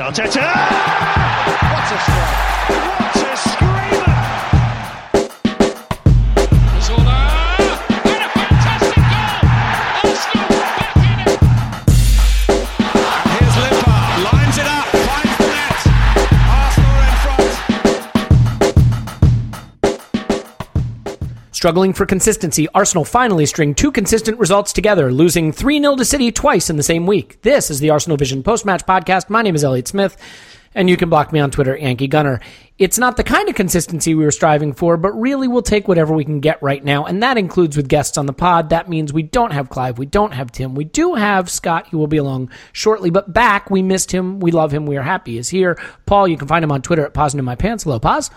Arteta! What a strike! Struggling for consistency, Arsenal finally string two consistent results together, losing 3 0 to City twice in the same week. This is the Arsenal Vision post match podcast. My name is Elliot Smith, and you can block me on Twitter, Yankee Gunner. It's not the kind of consistency we were striving for, but really we'll take whatever we can get right now, and that includes with guests on the pod. That means we don't have Clive, we don't have Tim, we do have Scott, he will be along shortly, but back, we missed him, we love him, we are happy he's here. Paul, you can find him on Twitter at Poznan in My Pants. Hello, Pause.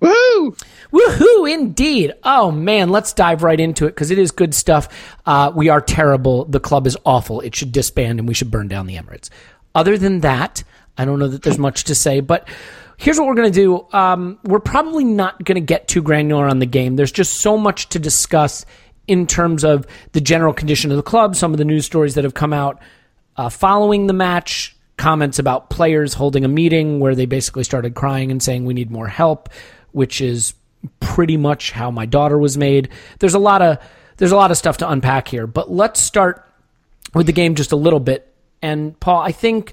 Woo! Woohoo, indeed. Oh man, let's dive right into it because it is good stuff. Uh, we are terrible. The club is awful. It should disband and we should burn down the Emirates. Other than that, I don't know that there's much to say, but here's what we're going to do. Um, we're probably not going to get too granular on the game. There's just so much to discuss in terms of the general condition of the club, some of the news stories that have come out uh, following the match, comments about players holding a meeting where they basically started crying and saying we need more help which is pretty much how my daughter was made. There's a lot of there's a lot of stuff to unpack here, but let's start with the game just a little bit. And Paul, I think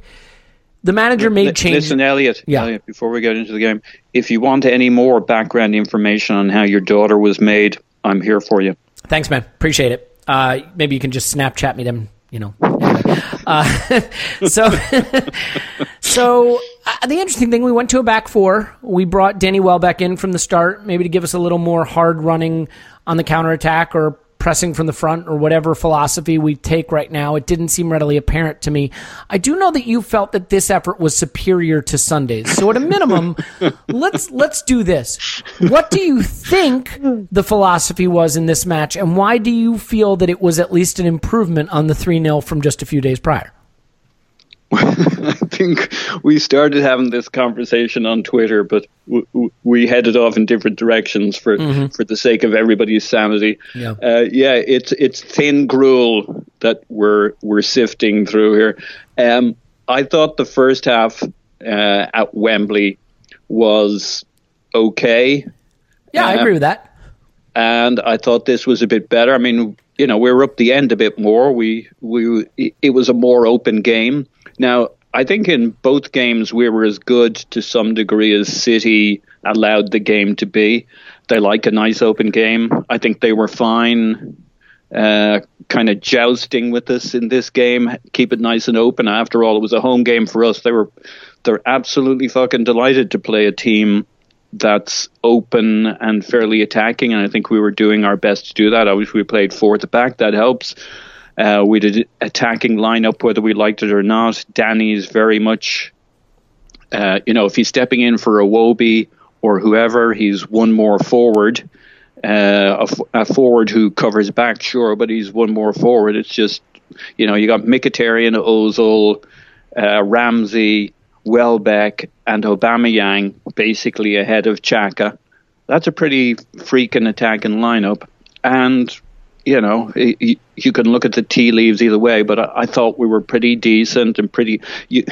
the manager made changes. Listen, Elliot, Yeah. Elliot, before we get into the game, if you want any more background information on how your daughter was made, I'm here for you. Thanks, man. Appreciate it. Uh, maybe you can just Snapchat me them. You know. Uh, so, so uh, the interesting thing, we went to a back four. We brought Danny Welbeck in from the start, maybe to give us a little more hard running on the counterattack or pressing from the front or whatever philosophy we take right now. It didn't seem readily apparent to me. I do know that you felt that this effort was superior to Sunday's. So at a minimum, let's let's do this. What do you think the philosophy was in this match and why do you feel that it was at least an improvement on the 3-0 from just a few days prior? I think we started having this conversation on Twitter, but w- w- we headed off in different directions for for the sake of everybody's sanity. Yeah. uh, yeah. It's it's thin gruel that we're we're sifting through here. Um, I thought the first half uh, at Wembley was okay. Yeah, I agree with that. and I thought this was a bit better. I mean, you know, we were up the end a bit more. We we it was a more open game. Now, I think in both games we were as good to some degree as City allowed the game to be. They like a nice open game. I think they were fine. Uh, kind of jousting with us in this game, keep it nice and open. After all, it was a home game for us. They were, they're absolutely fucking delighted to play a team that's open and fairly attacking, and I think we were doing our best to do that. Obviously, we played four at the back, that helps. Uh, we did attacking lineup whether we liked it or not. Danny's very much, uh, you know, if he's stepping in for Iwobi or whoever, he's one more forward. Uh, a, a, forward who covers back, sure, but he's one more forward. It's just, you know, you got Mkhitaryan, Ozil, uh, Ramsey, Welbeck, and Aubameyang basically ahead of Xhaka. That's a pretty freaking attacking lineup. And you know, you, can look at the tea leaves either way, but I, I thought we were pretty decent and pretty. You,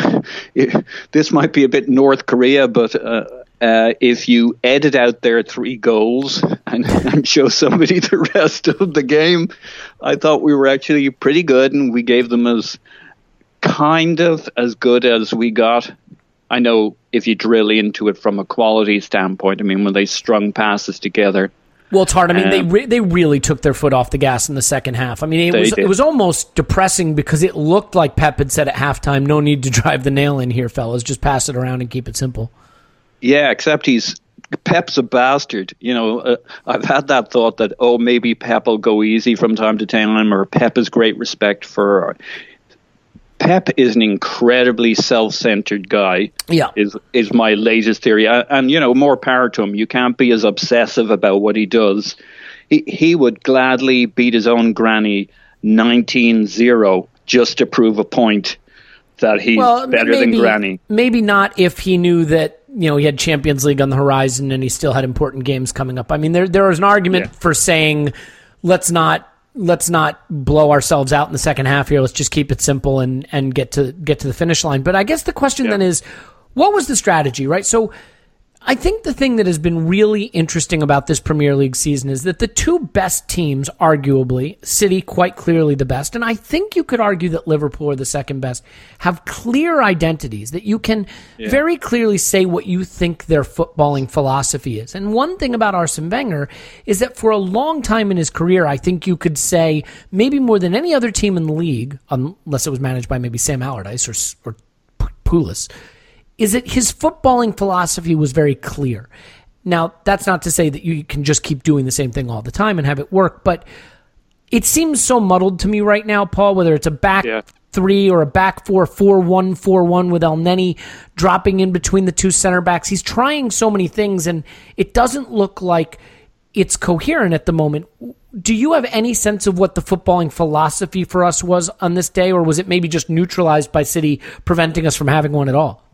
this might be a bit North Korea, but uh, uh, if you edit out their three goals and, and, show somebody the rest of the game, I thought we were actually pretty good, and we gave them as kind of as good as we got. I know if you drill into it from a quality standpoint, I mean, when they strung passes together well, it's hard. I mean, um, they re- they really took their foot off the gas in the second half. I mean, it was did. it was almost depressing because it looked like Pep had said at halftime, "No need to drive the nail in here, fellas. Just pass it around and keep it simple." Yeah, except he's Pep's a bastard. You know, uh, I've had that thought that oh maybe Pep will go easy from time to time, or Pep has great respect for Pep is an incredibly self-centered guy. Yeah, is is my latest theory, and you know, more power to him. You can't be as obsessive about what he does. He he would gladly beat his own granny 19-0 just to prove a point that he's well, better maybe, than granny. Maybe not if he knew that you know he had Champions League on the horizon and he still had important games coming up. I mean, there there was an argument yeah. for saying let's not let's not blow ourselves out in the second half here. Let's just keep it simple and and get to get to the finish line. But I guess the question yeah. then is, what was the strategy, right? So I think the thing that has been really interesting about this Premier League season is that the two best teams, arguably, City quite clearly the best, and I think you could argue that Liverpool are the second best, have clear identities that you can yeah. very clearly say what you think their footballing philosophy is. And one thing about Arsene Wenger is that for a long time in his career, I think you could say maybe more than any other team in the league, unless it was managed by maybe Sam Allardyce or, or Pulis, is that his footballing philosophy was very clear. Now, that's not to say that you can just keep doing the same thing all the time and have it work, but it seems so muddled to me right now, Paul, whether it's a back yeah. three or a back four, four one, four one with El Neni dropping in between the two center backs. He's trying so many things, and it doesn't look like it's coherent at the moment. Do you have any sense of what the footballing philosophy for us was on this day, or was it maybe just neutralized by City, preventing us from having one at all?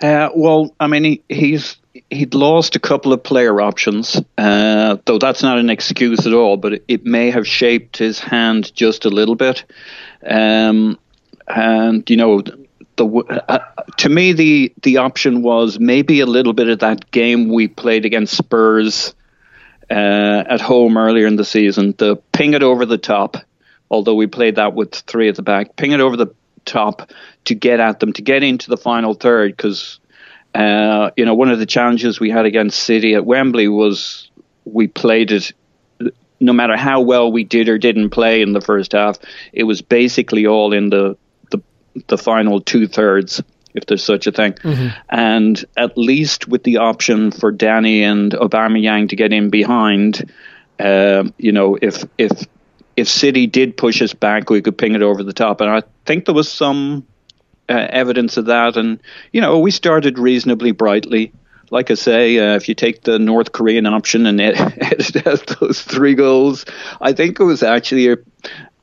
Uh, well, I mean, he, he's he'd lost a couple of player options, uh, though that's not an excuse at all. But it, it, may have shaped his hand just a little bit. Um, and you know, the uh, to me the the option was maybe a little bit of that game we played against Spurs uh, at home earlier in the season. The ping it over the top, although we played that with three at the back. Ping it over the top to get at them, to get into the final third. Because, uh, you know, one of the challenges we had against City at Wembley was we played it. No matter how well we did or didn't play in the first half, it was basically all in the the, the final two thirds, if there's such a thing. Mm-hmm. And at least with the option for Danny and Aubameyang to get in behind, uh, you know, if if if City did push us back, we could ping it over the top. And I think there was some uh, evidence of that. And, you know, we started reasonably brightly. Like I say, uh, if you take the North Korean option and edit out those three goals, I think it was actually a,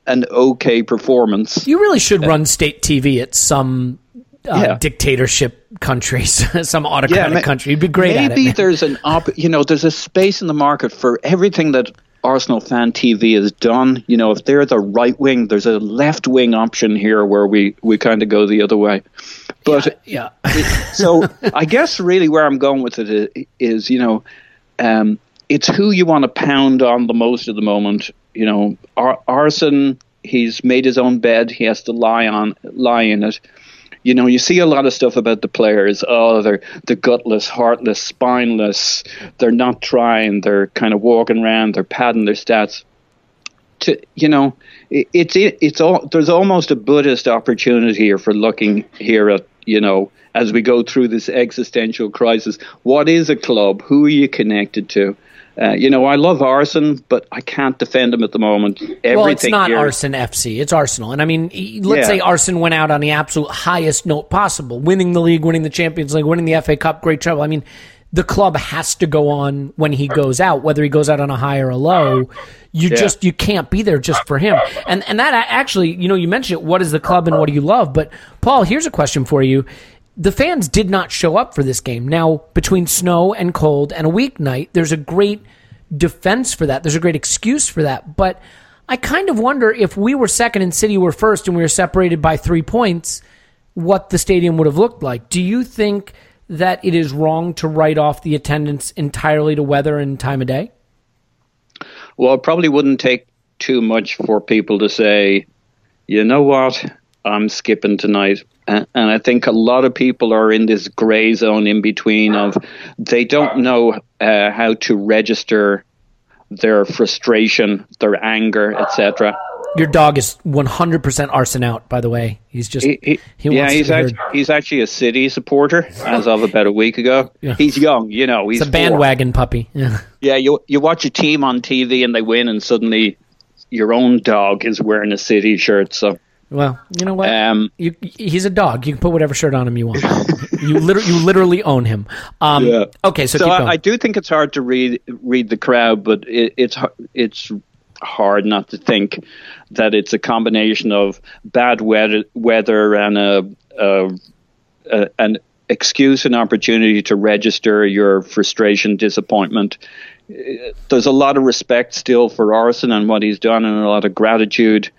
an okay performance. You really should uh, run state TV at some uh, yeah. dictatorship countries, some autocratic yeah, country. You'd be great maybe it, there's an op- you know there's a space in the market for everything that Arsenal fan TV is done. You know, if they're the right wing, there's a left wing option here where we, we kind of go the other way. But yeah, yeah. so I guess really where I'm going with it is, you know, um, it's who you want to pound on the most at the moment. You know, Ar- Arsene, he's made his own bed. He has to lie on lie in it you know, you see a lot of stuff about the players. Oh, they're they're gutless, heartless, spineless. They're not trying. They're kind of walking around. They're padding their stats. To you know, it, it's it, it's all there's almost a Buddhist opportunity here for looking here at you know, as we go through this existential crisis, what is a club? Who are you connected to? Uh, you know, I love Arsenal, but I can't defend them at the moment. Everything well, it's not here- Arsenal FC. It's Arsenal. And I mean, let's Yeah. say Arsenal went out on the absolute highest note possible, winning the league, winning the Champions League, winning the FA Cup, great treble. I mean, the club has to go on when he goes out, whether he goes out on a high or a low. You just you can't be there just for him. And and that actually, you know, you mentioned it, what is the club and what do you love? But Paul, here's a question for you. The fans did not show up for this game. Now, between snow and cold and a weeknight, there's a great defense for that. There's a great excuse for that. But I kind of wonder if we were second and City were first and we were separated by three points, what the stadium would have looked like. Do you think that it is wrong to write off the attendance entirely to weather and time of day? Well, it probably wouldn't take too much for people to say, you know what, I'm skipping tonight. And, I think a lot of people are in this grey zone in between of they don't know uh, how to register their frustration, their anger, etc. Your dog is 100% Arsene out, by the way. He's just, He, he, he yeah, he's actually, he's actually a City supporter as of about a week ago. Yeah. He's young, you know. He's It's a four. bandwagon puppy. Yeah. Yeah, you you watch a team on TV and they win, and suddenly your own dog is wearing a City shirt. So Well, you know what? Um, you, he's a dog. You can put whatever shirt on him you want. you literally, you literally own him. Um, Yeah. Okay, so, so. I, I do think it's hard to read read the crowd, but it, it's it's hard not to think that it's a combination of bad weather, weather and a, a, a an excuse and opportunity to register your frustration, disappointment. There's a lot of respect still for Arsene and what he's done, and a lot of gratitude.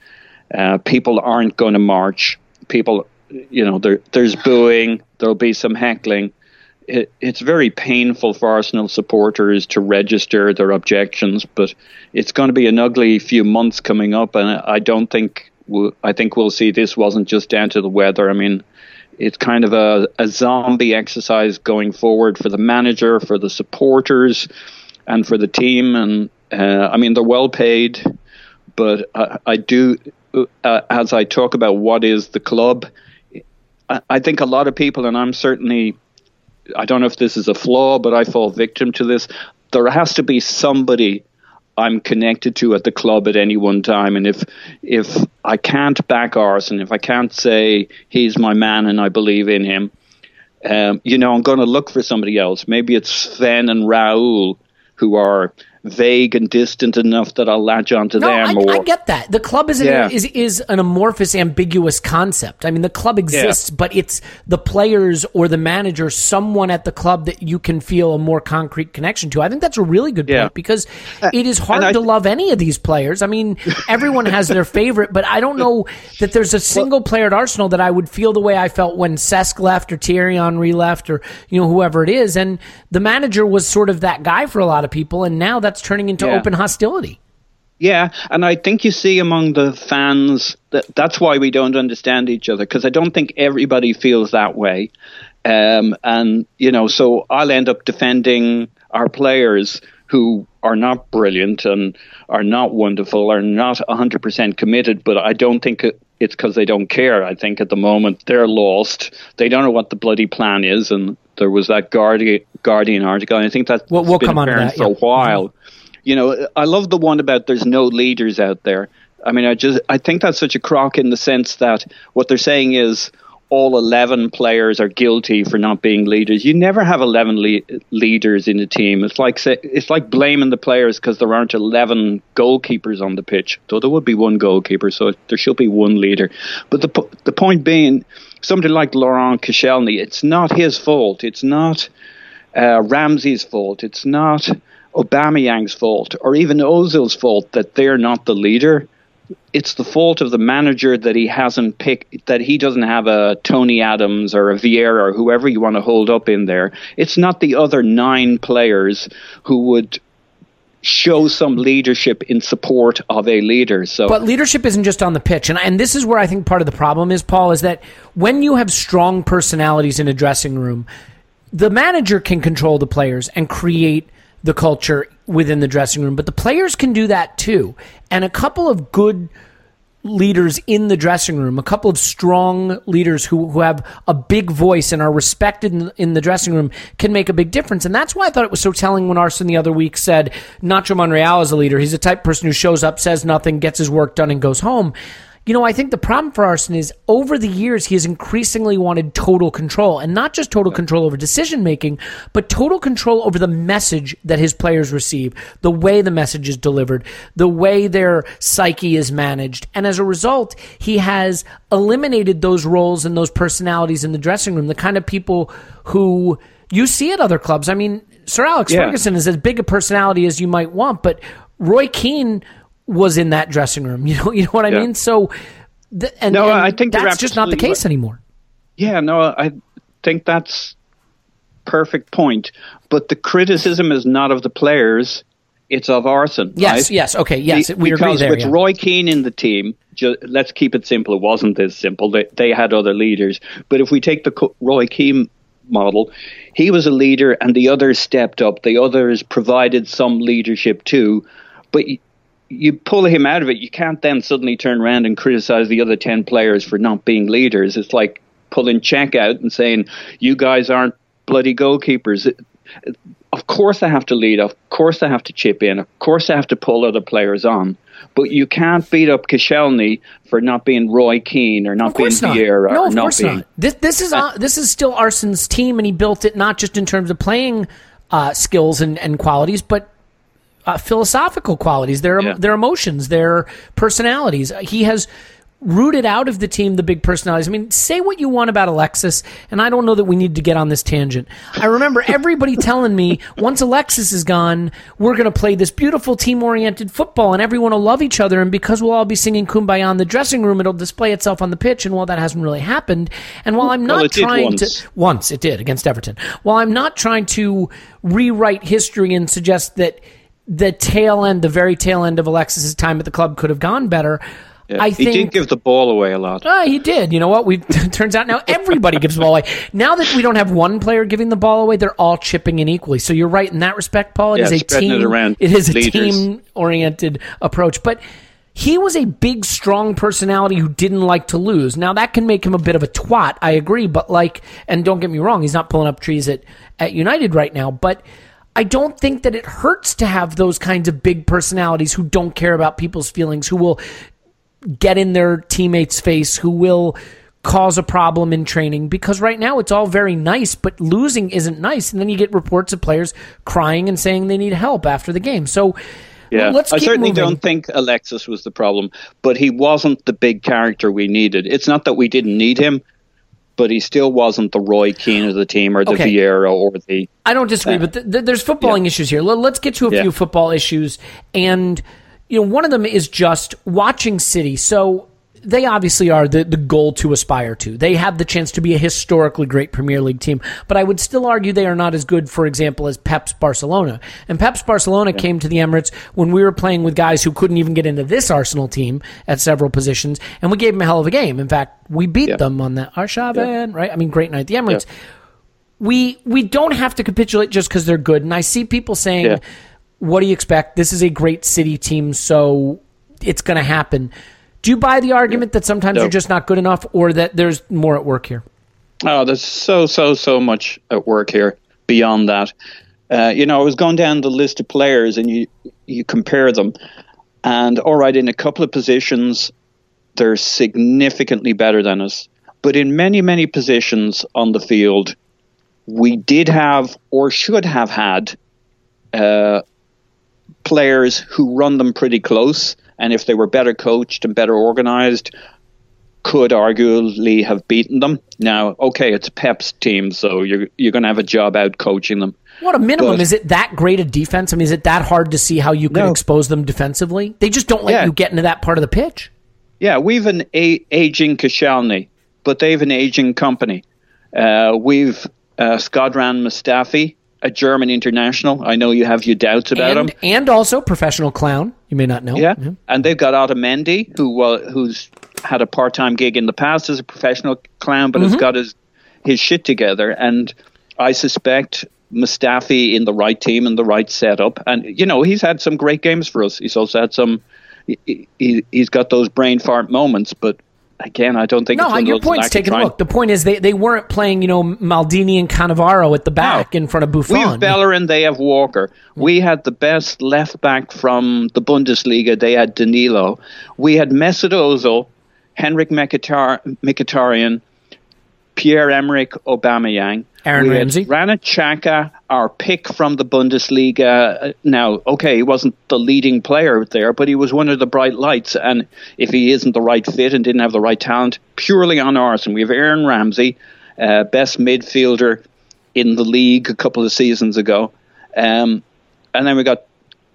Uh, people aren't going to march. People, you know, there, there's booing. There'll be some heckling it, it's very painful for Arsenal supporters to register their objections, but it's going to be an ugly few months coming up, and I don't think we'll, I think we'll see this wasn't just down to the weather. I mean, it's kind of a, a zombie exercise going forward for the manager, for the supporters, and for the team. And uh, I mean, they're well paid, but I, I do, uh, as I talk about what is the club, I, I think a lot of people, and I'm certainly I don't know if this is a flaw, but I fall victim to this. There has to be somebody I'm connected to at the club at any one time, and if if I can't back Arsene, if I can't say he's my man and I believe in him, um, you know, I'm going to look for somebody else. Maybe it's Sven and Raoul who are vague and distant enough that I'll latch onto no, them. I, or I get that. The club is an, is is an amorphous, ambiguous concept. I mean, the club exists, but it's the players or the manager, someone at the club that you can feel a more concrete connection to. I think that's a really good Yeah. point because uh, it is hard I- to love any of these players. I mean, everyone has their favorite, but I don't know that there's a single player at Arsenal that I would feel the way I felt when Cesc left or Thierry Henry left or you know whoever it is. And the manager was sort of that guy for a lot of people, and now that's turning into Yeah. open hostility. Yeah, and I think you see among the fans that that's why we don't understand each other because I don't think everybody feels that way. Um, and you know, so I'll end up defending our players who are not brilliant and are not wonderful, are not 100% committed, but I don't think it, it's because they don't care. I think at the moment they're lost. They don't know what the bloody plan is. And there was that Guardian, Guardian article, and I think that's We'll- we'll been come on that, for yeah. a while. Mm-hmm. You know, I love the one about there's no leaders out there. I mean, I just I think that's such a crock in the sense that what they're saying is all 11 players are guilty for not being leaders. You never have 11 le- leaders in a team. It's like say, it's like blaming the players because there aren't 11 goalkeepers on the pitch. Though there would be one goalkeeper, so there should be one leader. But the po- the point being, somebody like Laurent Koscielny, it's not his fault. It's not uh, Ramsey's fault. It's not Aubameyang's fault or even Ozil's fault that they're not the leader. It's the fault of the manager that he hasn't picked, that he doesn't have a Tony Adams or a Vieira or whoever you want to hold up in there. It's not the other nine players who would show some leadership in support of a leader. So But leadership isn't just on the pitch, and and this is where I think part of the problem is, Paul, is that when you have strong personalities in a dressing room, the manager can control the players and create the culture within the dressing room, but the players can do that too. And a couple of good leaders in the dressing room, a couple of strong leaders who, who have a big voice and are respected in, in the dressing room can make a big difference. And that's why I thought it was so telling when Arsene the other week said Nacho Monreal is a leader. He's the type person who shows up, says nothing, gets his work done, and goes home. You know, I think the problem for Arsene is over the years, he has increasingly wanted total control and not just total control over decision making, but total control over the message that his players receive, the way the message is delivered, the way their psyche is managed. And as a result, he has eliminated those roles and those personalities in the dressing room, the kind of people who you see at other clubs. I mean, Sir Alex Yeah. Ferguson is as big a personality as you might want, but Roy Keane was in that dressing room. You know, you know what I Yeah. mean? So, th- and, No, and I think that's just not the case anymore. Yeah, no, I think that's perfect point. But the criticism is not of the players; it's of Arsene. Yes, right? yes, okay, yes, Be- we agree there. with yeah. Roy Keane in the team, ju- let's keep it simple. It wasn't this simple. They, they had other leaders. But if we take the Co- Roy Keane model, he was a leader, and the others stepped up. The others provided some leadership too. But you, pull him out of it, you can't then suddenly turn around and criticize the other 10 players for not being leaders. It's like pulling Cech out and saying, you guys aren't bloody goalkeepers. Of course I have to lead. Of course I have to chip in. Of course I have to pull other players on. But you can't beat up Koscielny for not being Roy Keane or not being. Vieira No, of not course being. not. This this is uh, this is still Arsene's team, and he built it not just in terms of playing uh, skills and, and qualities, but uh, philosophical qualities, their Yeah. their emotions, their personalities. He has rooted out of the team the big personalities. I mean, say what you want about Alexis, and I don't know that we need to get on this tangent. I remember everybody telling me once Alexis is gone, we're going to play this beautiful team oriented football, and everyone will love each other, and because we'll all be singing "Kumbaya" in the dressing room, it'll display itself on the pitch. And while that hasn't really happened, and while I'm not did trying once. to once it did against Everton. While I'm not trying to rewrite history and suggest that the tail end, the very tail end of Alexis's time at the club could have gone better. I he think did give the ball away a lot. Ah, he did. You know what? We turns out now everybody gives the ball away. Now that we don't have one player giving the ball away, they're all chipping in equally. So you're right in that respect, Paul. It Yeah, is a team. it around it is a team oriented approach, but. He was a big, strong personality who didn't like to lose. Now that can make him a bit of a twat. I agree, but like, and don't get me wrong, he's not pulling up trees at at United right now. But I don't think that it hurts to have those kinds of big personalities who don't care about people's feelings, who will get in their teammates' face, who will cause a problem in training because right now it's all very nice, but losing isn't nice. And then you get reports of players crying and saying they need help after the game. So Yeah, let's I certainly moving. don't think Alexis was the problem, but he wasn't the big character we needed. It's not that we didn't need him, but he still wasn't the Roy Keane of the team or the Okay. Vieira or the. I don't disagree, uh, but th- th- there's footballing issues here. Let- Let's get to a Yeah. few football issues, and you know, one of them is just watching City. So they obviously are the, the goal to aspire to. They have the chance to be a historically great Premier League team, but I would still argue they are not as good, for example, as Pep's Barcelona. And Pep's Barcelona came to the Emirates when we were playing with guys who couldn't even get into this Arsenal team at several positions, and we gave them a hell of a game. In fact, we beat Yeah. them on that Arshavin, right? I mean, great night the Emirates we we don't have to capitulate just because they're good. And I see people saying, Yeah. "What do you expect? This is a great city team, so it's going to happen." Do you buy the argument that sometimes No. you're just not good enough, or that there's more at work here? Oh, there's so so so much at work here beyond that. Uh, you know, I was going down the list of players, and you you compare them, and all right, in a couple of positions, they're significantly better than us. But in many many positions on the field, we did have or should have had uh, players who run them pretty close, and if they were better coached and better organized, could arguably have beaten them. Now, okay, it's Pep's team, so you're you're going to have a job out coaching them. What a minimum But- is it that great a defense? I mean, is it that hard to see how you could No. expose them defensively? They just don't let Yeah. you get into that part of the pitch. Yeah, we've an a- aging Koscielny, but they've an aging Kompany. Uh, we've uh, Shkodran Mustafi, a German international. I know you have your doubts about And him. and also professional clown. You may not know. Yeah, and they've got Otamendi, who uh, who's had a part time gig in the past as a professional clown, but has got his his shit together. And I suspect Mustafi in the right team and the right setup. And you know, he's had some great games for us. He's also had some he, he, he's got those brain fart moments, but again, I don't think no. Your point's taken. Look, the point is they, they weren't playing, you know, Maldini and Cannavaro at the back no. in front of Buffon. We have Bellerin, they have Walker. We had the best left back from the Bundesliga. They had Danilo. We had Mesut Ozil, Henrikh Mkhitaryan, Pierre Emerick Aubameyang. Aaron we Ramsey. Granit Xhaka, our pick from the Bundesliga. Uh, now, okay, he wasn't the leading player there, but he was one of the bright lights. And if he isn't the right fit and didn't have the right talent, purely on ours. And we have Aaron Ramsey, uh, best midfielder in the league a couple of seasons ago. Um, and then we got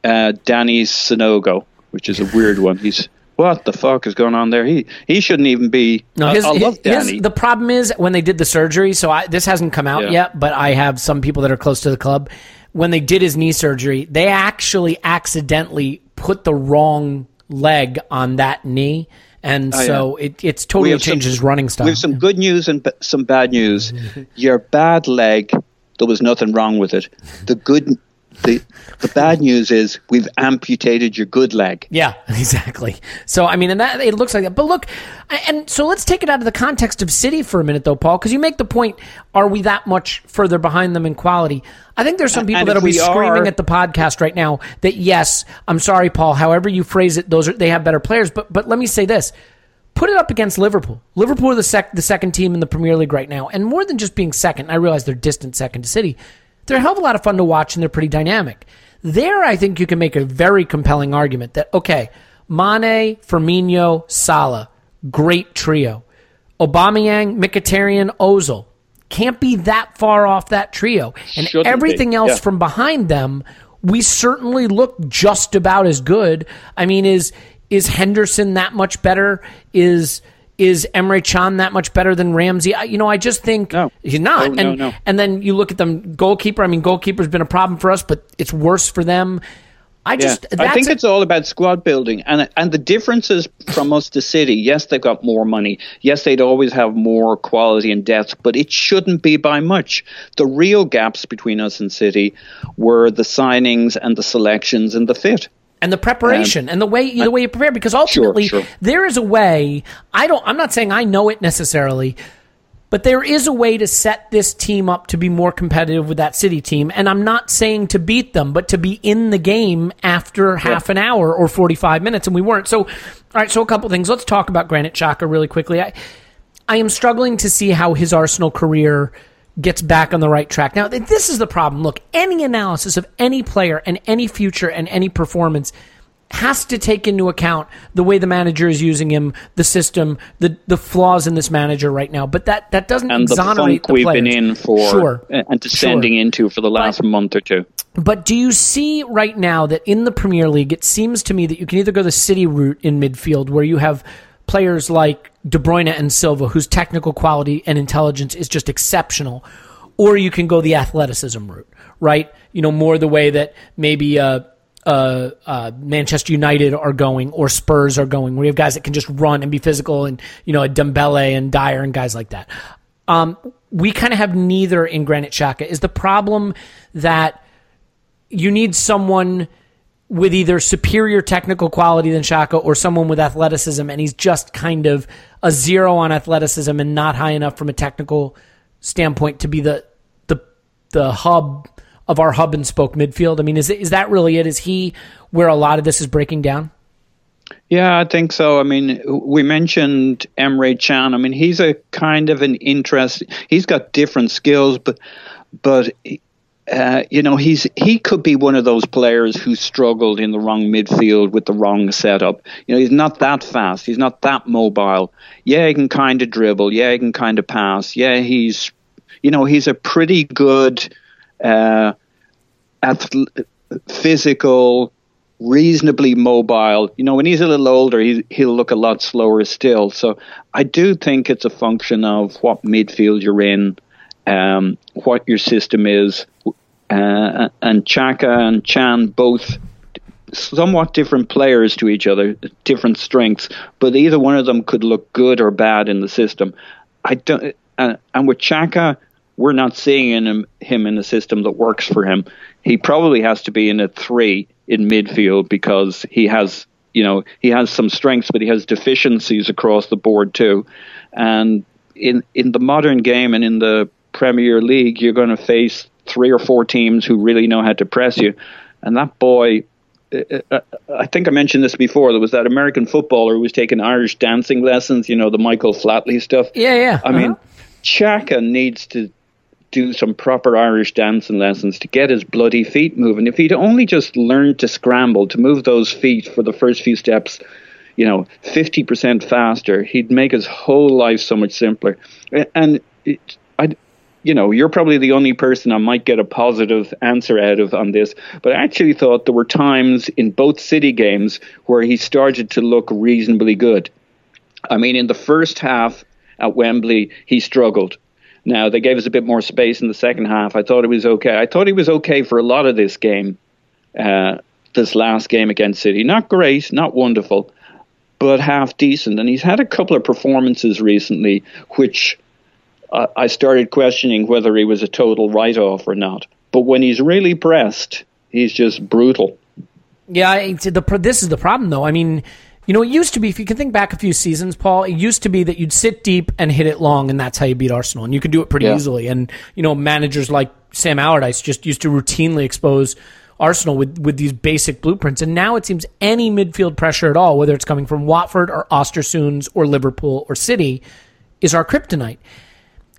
uh, Dani Sanogo, which is a weird one. He's what the fuck is going on there? He he shouldn't even be. No, his, I, I love Danny. His, the problem is when they did the surgery. So I, this hasn't come out yeah. yet, but I have some people that are close to the club. When they did his knee surgery, they actually accidentally put the wrong leg on that knee. And oh, so yeah. it, it's totally changed some, his running style. We have some good news and b- some bad news. Your bad leg, there was nothing wrong with it. The good the the bad news is we've amputated your good leg. Yeah, exactly. So I mean, and that it looks like that. But look, and so let's take it out of the context of City for a minute, though, Paul, because you make the point: Are we that much further behind them in quality? I think there's some people that'll be screaming are, at the podcast right now that yes, I'm sorry, Paul. However you phrase it, those are they have better players. But but let me say this: put it up against Liverpool. Liverpool are the sec- the second team in the Premier League right now, and more than just being second, I realize they're distant second to City they're a hell of a lot of fun to watch and they're pretty dynamic. There, I think you can make a very compelling argument that, okay, Mane, Firmino, Salah, great trio. Aubameyang, Mkhitaryan, Ozil. Can't be that far off that trio. And Shouldn't everything be. else yeah. from behind them, we certainly look just about as good. I mean, is is Henderson that much better? Is is Emre Can that much better than Ramsey? I, you know, I just think no. he's not. Oh, and no, no. and then you look at them goalkeeper. I mean, goalkeeper's been a problem for us, but it's worse for them. I just yeah. I think a, it's all about squad building and and the differences from us to City. Yes, they've got more money. Yes, they'd always have more quality and depth, but it shouldn't be by much. The real gaps between us and City were the signings and the selections and the fit and the preparation um, and the way the way you prepare because ultimately sure, sure. there is a way I don't I'm not saying I know it necessarily but there is a way to set this team up to be more competitive with that city team. And I'm not saying to beat them but to be in the game after half an hour or 45 minutes and we weren't. So all right so a couple things. Let's talk about Granit Xhaka really quickly. I I am struggling to see how his Arsenal career gets back on the right track. Now, this is the problem. Look, any analysis of any player and any future and any performance has to take into account the way the manager is using him, the system, the the flaws in this manager right now. But that that doesn't and exonerate the, the we've been in for sure. and descending sure. into for the last but, month or two. But do you see right now that in the Premier League, it seems to me that you can either go the City route in midfield, where you have players like De Bruyne and Silva, whose technical quality and intelligence is just exceptional, or you can go the athleticism route, right? You know, more the way that maybe uh, uh, uh, Manchester United are going or Spurs are going, where you have guys that can just run and be physical, and you know, a Dembele and Dier and guys like that. Um, we kind of have neither in Granit Xhaka. Is the problem that you need someone with either superior technical quality than Xhaka or someone with athleticism, and he's just kind of a zero on athleticism and not high enough from a technical standpoint to be the the hub of our hub and spoke midfield? I mean, is is that really it? Is he where a lot of this is breaking down? Yeah, I think so. I mean, we mentioned Emre Can. I mean, he's a kind of an interest. He's got different skills, but but uh, you know, he's he could be one of those players who struggled in the wrong midfield with the wrong setup. You know, he's not that fast. He's not that mobile. Yeah, he can kind of dribble. Yeah, he can kind of pass. Yeah, he's you know, he's a pretty good uh, athlete, physical, reasonably mobile. You know, when he's a little older, he, he'll look a lot slower still. So I do think it's a function of what midfield you're in, um, what your system is. Uh, and Xhaka and Can both somewhat different players to each other, different strengths, but either one of them could look good or bad in the system. I don't, uh, and with Xhaka, we're not seeing in him, him in a system that works for him. He probably has to be in a three in midfield because he has you know he has some strengths, but he has deficiencies across the board too. And in in the modern game and in the Premier League, you're going to face three or four teams who really know how to press you. And that boy, uh, uh, I think I mentioned this before. There was that American footballer who was taking Irish dancing lessons. You know, the Michael Flatley stuff. Yeah, yeah. I mean, Xhaka needs to do some proper Irish dancing lessons to get his bloody feet moving. If he'd only just learned to scramble, to move those feet for the first few steps, you know, 50% faster, he'd make his whole life so much simpler. And it, I, you know, you're probably the only person I might get a positive answer out of on this, but I actually thought there were times in both City games where he started to look reasonably good. I mean, in the first half at Wembley, he struggled. Now, they gave us a bit more space in the second half. I thought it was okay. I thought he was okay for a lot of this game, uh, this last game against City. Not great, not wonderful, but half decent. And he's had a couple of performances recently which I started questioning whether he was a total write off or not. But when he's really pressed, he's just brutal. Yeah, the, this is the problem, though. I mean, you know, it used to be, if you can think back a few seasons, Paul, it used to be that you'd sit deep and hit it long, and that's how you beat Arsenal. And you could do it pretty yeah. easily. And, you know, managers like Sam Allardyce just used to routinely expose Arsenal with, with these basic blueprints. And now it seems any midfield pressure at all, whether it's coming from Watford or Ostersunds or Liverpool or City, is our kryptonite.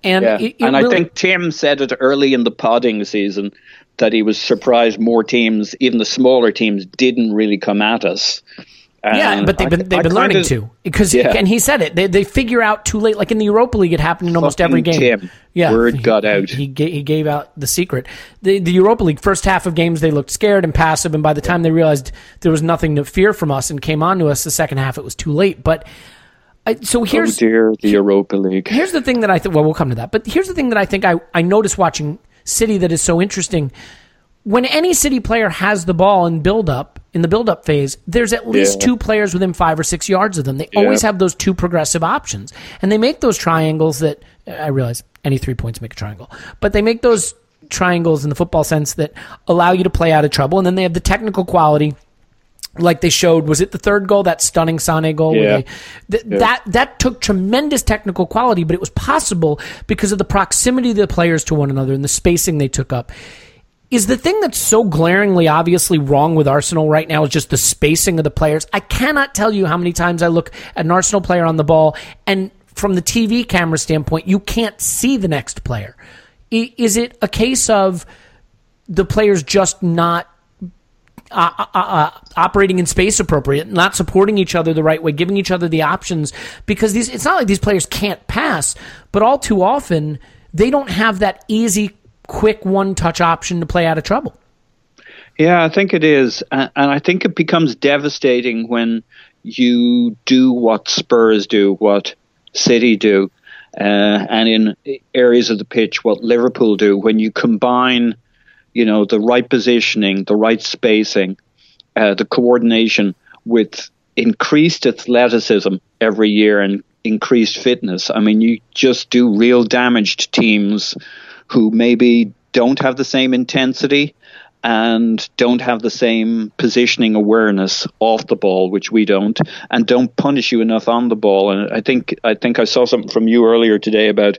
And yeah. it, it and really, I think Tim said it early in the podding season that he was surprised more teams, even the smaller teams, didn't really come at us. And yeah, but they've been they've been learning of, to because yeah. and he said it. They they figure out too late. Like in the Europa League, it happened in almost Fucking every game. Tim. Yeah, word he, got out. He he, he gave out the secret. The the Europa League first half of games they looked scared and passive, and by the time they realized there was nothing to fear from us and came on to us, the second half it was too late. But I, so here's oh dear, the Europa League. Here's the thing that I think. Well, we'll come to that. But here's the thing that I think I I noticed watching City that is so interesting. When any City player has the ball in build up in the build up phase, there's at least yeah. two players within five or six yards of them. They yeah. always have those two progressive options, and they make those triangles that I realize any three points make a triangle, but they make those triangles in the football sense that allow you to play out of trouble, and then they have the technical quality like they showed was it the third goal that stunning Sane goal yeah. They, th- yeah. that that took tremendous technical quality but it was possible because of the proximity of the players to one another and the spacing they took up is the thing that's so glaringly obviously wrong with Arsenal right now is just the spacing of the players I cannot tell you how many times I look at an Arsenal player on the ball and from the TV camera standpoint you can't see the next player is it a case of the players just not uh, uh, uh, operating in space appropriate, not supporting each other the right way, giving each other the options. Because these, it's not like these players can't pass, but all too often they don't have that easy, quick one touch option to play out of trouble. Yeah, I think it is. And I think it becomes devastating when you do what Spurs do, what City do, uh, and in areas of the pitch, what Liverpool do, when you combine you know, the right positioning, the right spacing, uh, the coordination with increased athleticism every year and increased fitness. I mean, you just do real damage to teams who maybe don't have the same intensity and don't have the same positioning awareness off the ball, which we don't, and don't punish you enough on the ball. And I think I think I saw something from you earlier today about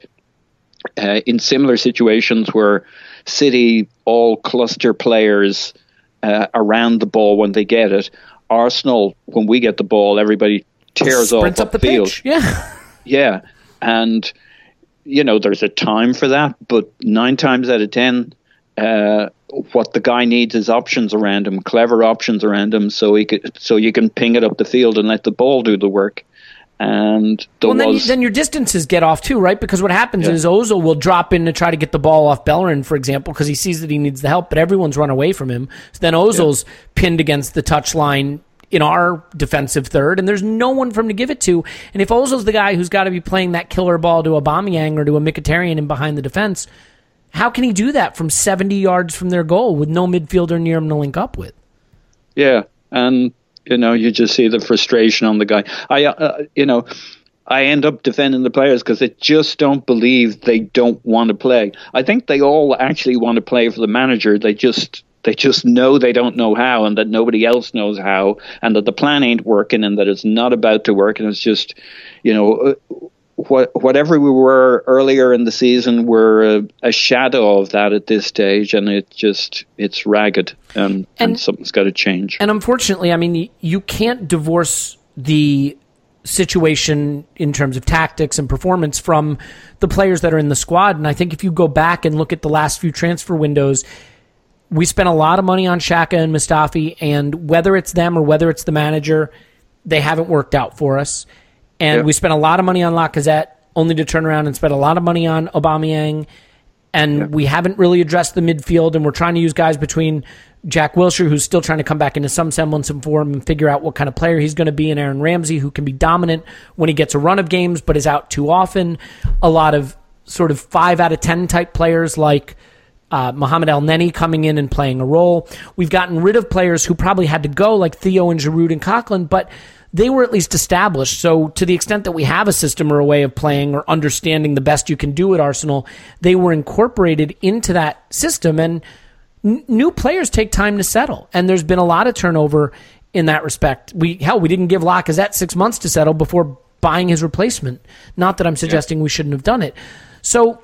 uh, in similar situations where City all cluster players uh, around the ball when they get it. Arsenal, when we get the ball, everybody tears Sprints off up the field. Pitch. Yeah, yeah, and you know there's a time for that, but nine times out of ten, uh, what the guy needs is options around him, clever options around him, so he could, so you can ping it up the field and let the ball do the work and well, then, was, you, then, your distances get off too, right? Because what happens yeah. is Ozil will drop in to try to get the ball off Bellerin, for example, because he sees that he needs the help, but everyone's run away from him. So then Ozil's yeah. pinned against the touchline in our defensive third, and there's no one for him to give it to. And if Ozil's the guy who's got to be playing that killer ball to a Aubameyang or to a Mkhitaryan in behind the defense, how can he do that from 70 yards from their goal with no midfielder near him to link up with? Yeah, and you know, you just see the frustration on the guy. I, uh, you know, I end up defending the players because they just don't believe they don't want to play. I think they all actually want to play for the manager. They just they just know they don't know how, and that nobody else knows how, and that the plan ain't working, and that it's not about to work, and it's just, you know, uh, what whatever we were earlier in the season, we're a, a shadow of that at this stage, and it just it's ragged, and, and, And- something's got to change. And unfortunately, I mean, you can't divorce the situation in terms of tactics and performance from the players that are in the squad. And I think if you go back and look at the last few transfer windows, we spent a lot of money on Xhaka and Mustafi, and whether it's them or whether it's the manager, they haven't worked out for us. And Yeah. we spent a lot of money on Lacazette, only to turn around and spend a lot of money on Aubameyang and we haven't really addressed the midfield, and we're trying to use guys between Jack Wilshere, who's still trying to come back into some semblance of form and figure out what kind of player he's going to be, and Aaron Ramsey, who can be dominant when he gets a run of games, but is out too often. A lot of sort of five out of ten type players like uh, Mohamed Elneny coming in and playing a role. We've gotten rid of players who probably had to go, like Theo and Giroud and Coquelin, but they were at least established. So, to the extent that we have a system or a way of playing or understanding the best you can do at Arsenal, they were incorporated into that system. And n- new players take time to settle. And there's been a lot of turnover in that respect. We hell, we didn't give Lacazette six months to settle before buying his replacement. Not that I'm suggesting we shouldn't have done it. So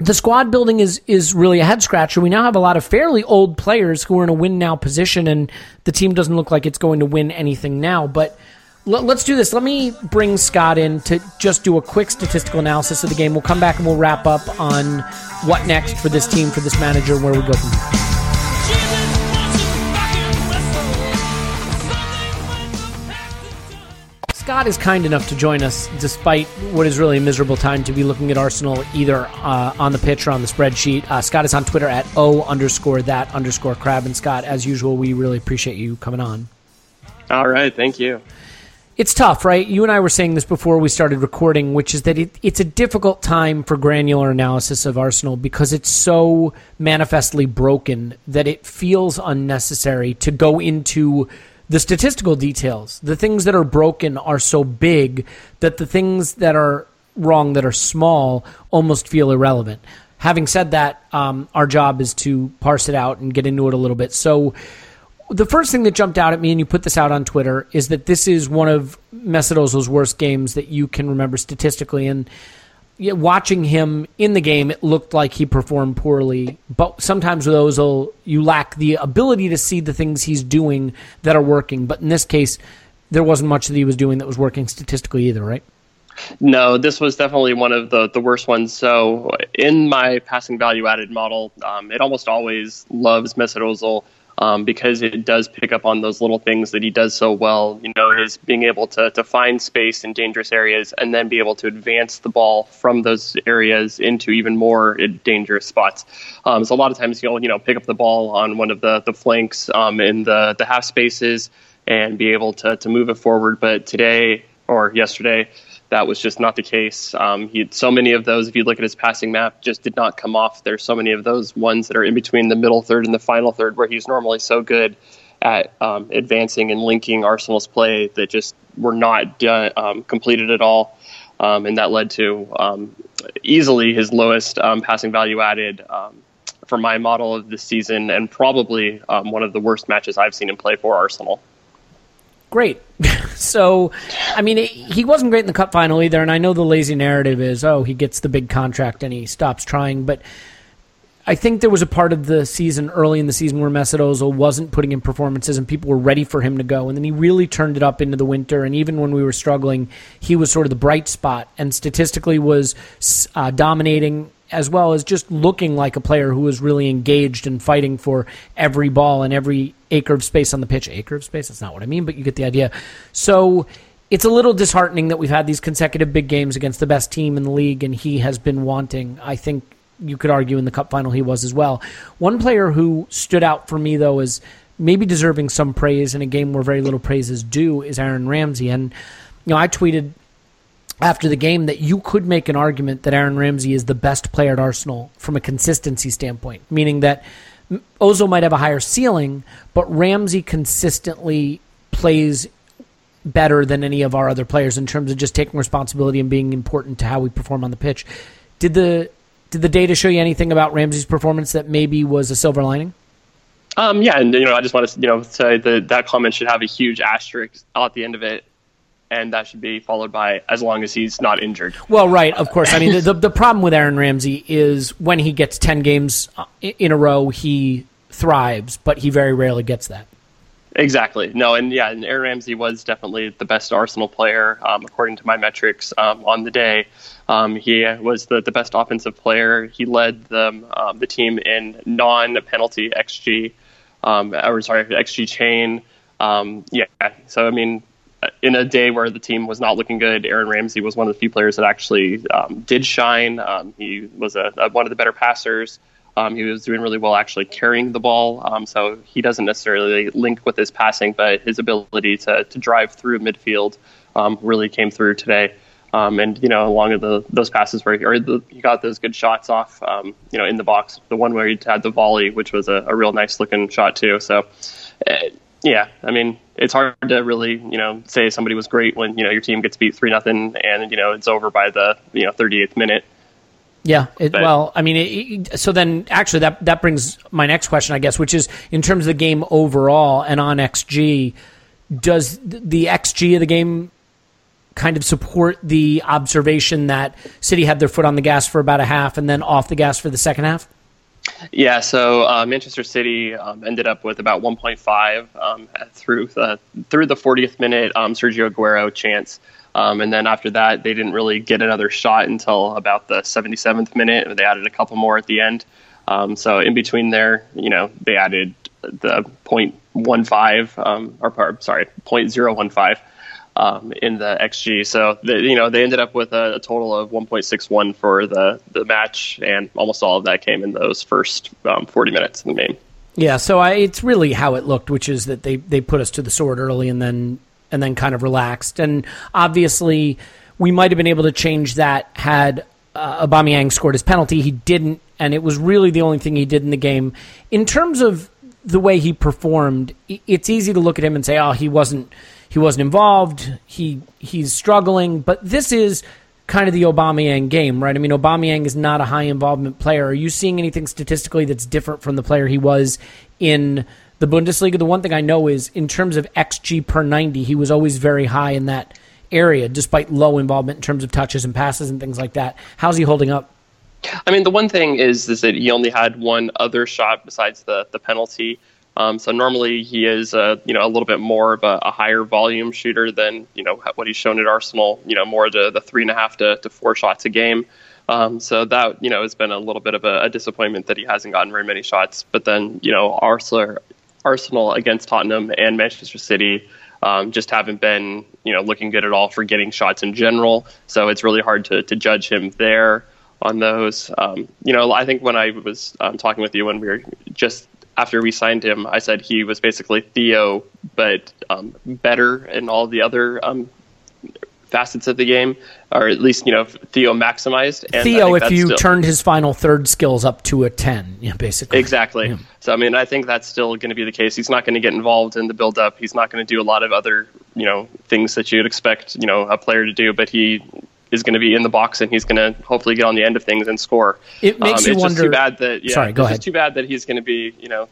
the squad building is is really a head scratcher. We now have a lot of fairly old players who are in a win now position, and the team doesn't look like it's going to win anything now. But l- let's do this. Let me bring Scott in to just do a quick statistical analysis of the game. We'll come back and we'll wrap up on what next for this team, for this manager, where we go from there. Scott is kind enough to join us despite what is really a miserable time to be looking at Arsenal either uh, on the pitch or on the spreadsheet. Uh, Scott is on Twitter at O underscore that underscore crab. And Scott, as usual, we really appreciate you coming on. All right, thank you. It's tough, right? You and I were saying this before we started recording, which is that it, it's a difficult time for granular analysis of Arsenal because it's so manifestly broken that it feels unnecessary to go into the statistical details. The things that are broken are so big that the things that are wrong that are small almost feel irrelevant. Having said that, um, our job is to parse it out and get into it a little bit. So, the first thing that jumped out at me, and you put this out on Twitter, is that this is one of Mesut Ozil's worst games that you can remember statistically. And yeah, watching him in the game, it looked like he performed poorly. But sometimes with Ozil, you lack the ability to see the things he's doing that are working. But in this case, there wasn't much that he was doing that was working statistically either, right? No, this was definitely one of the, the worst ones. So, in my passing value added model, um, it almost always loves Mesut Ozil um, because it does pick up on those little things that he does so well. You know, his being able to, to find space in dangerous areas and then be able to advance the ball from those areas into even more dangerous spots. Um, so, a lot of times he'll, you know, pick up the ball on one of the, the flanks um, in the, the half spaces and be able to, to move it forward. But today or yesterday, that was just not the case. Um, he had so many of those. If you look at his passing map, just did not come off. There's so many of those ones that are in between the middle third and the final third, where he's normally so good at um, advancing and linking Arsenal's play that just were not um, completed at all. Um, and that led to um, easily his lowest um, passing value added for my model of this season, and probably one of the worst matches I've seen him play for Arsenal. Great. so, I mean, it, he wasn't great in the cup final either. And I know the lazy narrative is, oh, he gets the big contract and he stops trying. But I think there was a part of the season early in the season where Mesut Ozil wasn't putting in performances and people were ready for him to go. And then he really turned it up into the winter. And even when we were struggling, he was sort of the bright spot and statistically was uh, dominating as well as just looking like a player who was really engaged and fighting for every ball and every acre of space on the pitch. Acre of space? That's not what I mean, but you get the idea. So it's a little disheartening that we've had these consecutive big games against the best team in the league, and he has been wanting. I think you could argue in the cup final he was as well. One player who stood out for me, though, is maybe deserving some praise in a game where very little praise is due, is Aaron Ramsey. And, you know, I tweeted after the game that you could make an argument that Aaron Ramsey is the best player at Arsenal from a consistency standpoint, meaning that Ozil might have a higher ceiling, but Ramsey consistently plays better than any of our other players in terms of just taking responsibility and being important to how we perform on the pitch. Did the did the data show you anything about Ramsey's performance that maybe was a silver lining? Um, yeah, and you know, I just want to you know say that that comment should have a huge asterisk at the end of it, and that should be followed by as long as he's not injured. Well, right, of course. I mean, the, the, the problem with Aaron Ramsey is when he gets 10 games uh, in a row, he thrives, but he very rarely gets that. Exactly. No, and yeah, and Aaron Ramsey was definitely the best Arsenal player um, according to my metrics um, on the day. Um, he was the, the best offensive player. He led them, um, the team in non-penalty xG, um, or sorry, xG chain. Um, yeah. So I mean, in a day where the team was not looking good, Aaron Ramsey was one of the few players that actually did shine. he was a, a, one of the better passers. Um, he was doing really well actually carrying the ball. Um, so he doesn't necessarily link with his passing, but his ability to, to drive through midfield um, really came through today. Um, and you know, along with the, those passes where he, or the, he got those good shots off, um, you know, in the box. The one where he had the volley, which was a, a real nice looking shot too. So, uh, yeah, I mean, it's hard to really, you know, say somebody was great when you know your team gets beat three nothing and you know it's over by the you know 38th minute. Yeah. It, well, I mean, it, so then actually that that brings my next question, I guess, which is in terms of the game overall and on XG, does the XG of the game kind of support the observation that City had their foot on the gas for about a half and then off the gas for the second half? Yeah, so uh, Manchester City um, ended up with about 1.5 um, through the, through the 40th minute um, Sergio Aguero chance. Um, and then after that, they didn't really get another shot until about the 77th minute. They added a couple more at the end. Um, so in between there, you know, they added the 0.15, um, or, or sorry, 0.015 um, in the XG. So the, you know they ended up with a, a, total of 1.61 for the the match, and almost all of that came in those first um, 40 minutes in the game. Yeah, so I, it's really how it looked, which is that they they put us to the sword early and then and then kind of relaxed. And obviously, we might have been able to change that had uh, Aubameyang scored his penalty. He didn't, and it was really the only thing he did in the game. In terms of the way he performed, it's easy to look at him and say, "Oh, he wasn't he wasn't involved. He he's struggling." But this is kind of the Aubameyang game, right? I mean, Aubameyang is not a high involvement player. Are you seeing anything statistically that's different from the player he was in the Bundesliga. The one thing I know is in terms of XG per 90, he was always very high in that area, despite low involvement in terms of touches and passes and things like that. How's he holding up? I mean, the one thing is is that he only had one other shot besides the the penalty. Um, so normally he is, uh, you know, a little bit more of a, a, higher volume shooter than you know what he's shown at Arsenal. You know, more to the three and a half to, to four shots a game. Um, so that you know has been a little bit of a, a, disappointment that he hasn't gotten very many shots. But then you know Arsenal Arsenal against Tottenham and Manchester City um, just haven't been you know looking good at all for getting shots in general. So it's really hard to to judge him there on those. Um, you know, I think when I was um, talking with you when we were just after we signed him, I said he was basically Theo, but um, better in all the other um, facets of the game, or at least you know Theo maximized. And Theo, if you still, turned his final third skills up to a ten, yeah, basically. Exactly. Yeah. So I mean, I think that's still going to be the case. He's not going to get involved in the build up. He's not going to do a lot of other you know things that you'd expect you know a player to do, but he is going to be in the box and he's going to hopefully get on the end of things and score. It makes um, you it's wonder. Just too bad that yeah, Sorry, go it's ahead. just too bad that he's going to be you know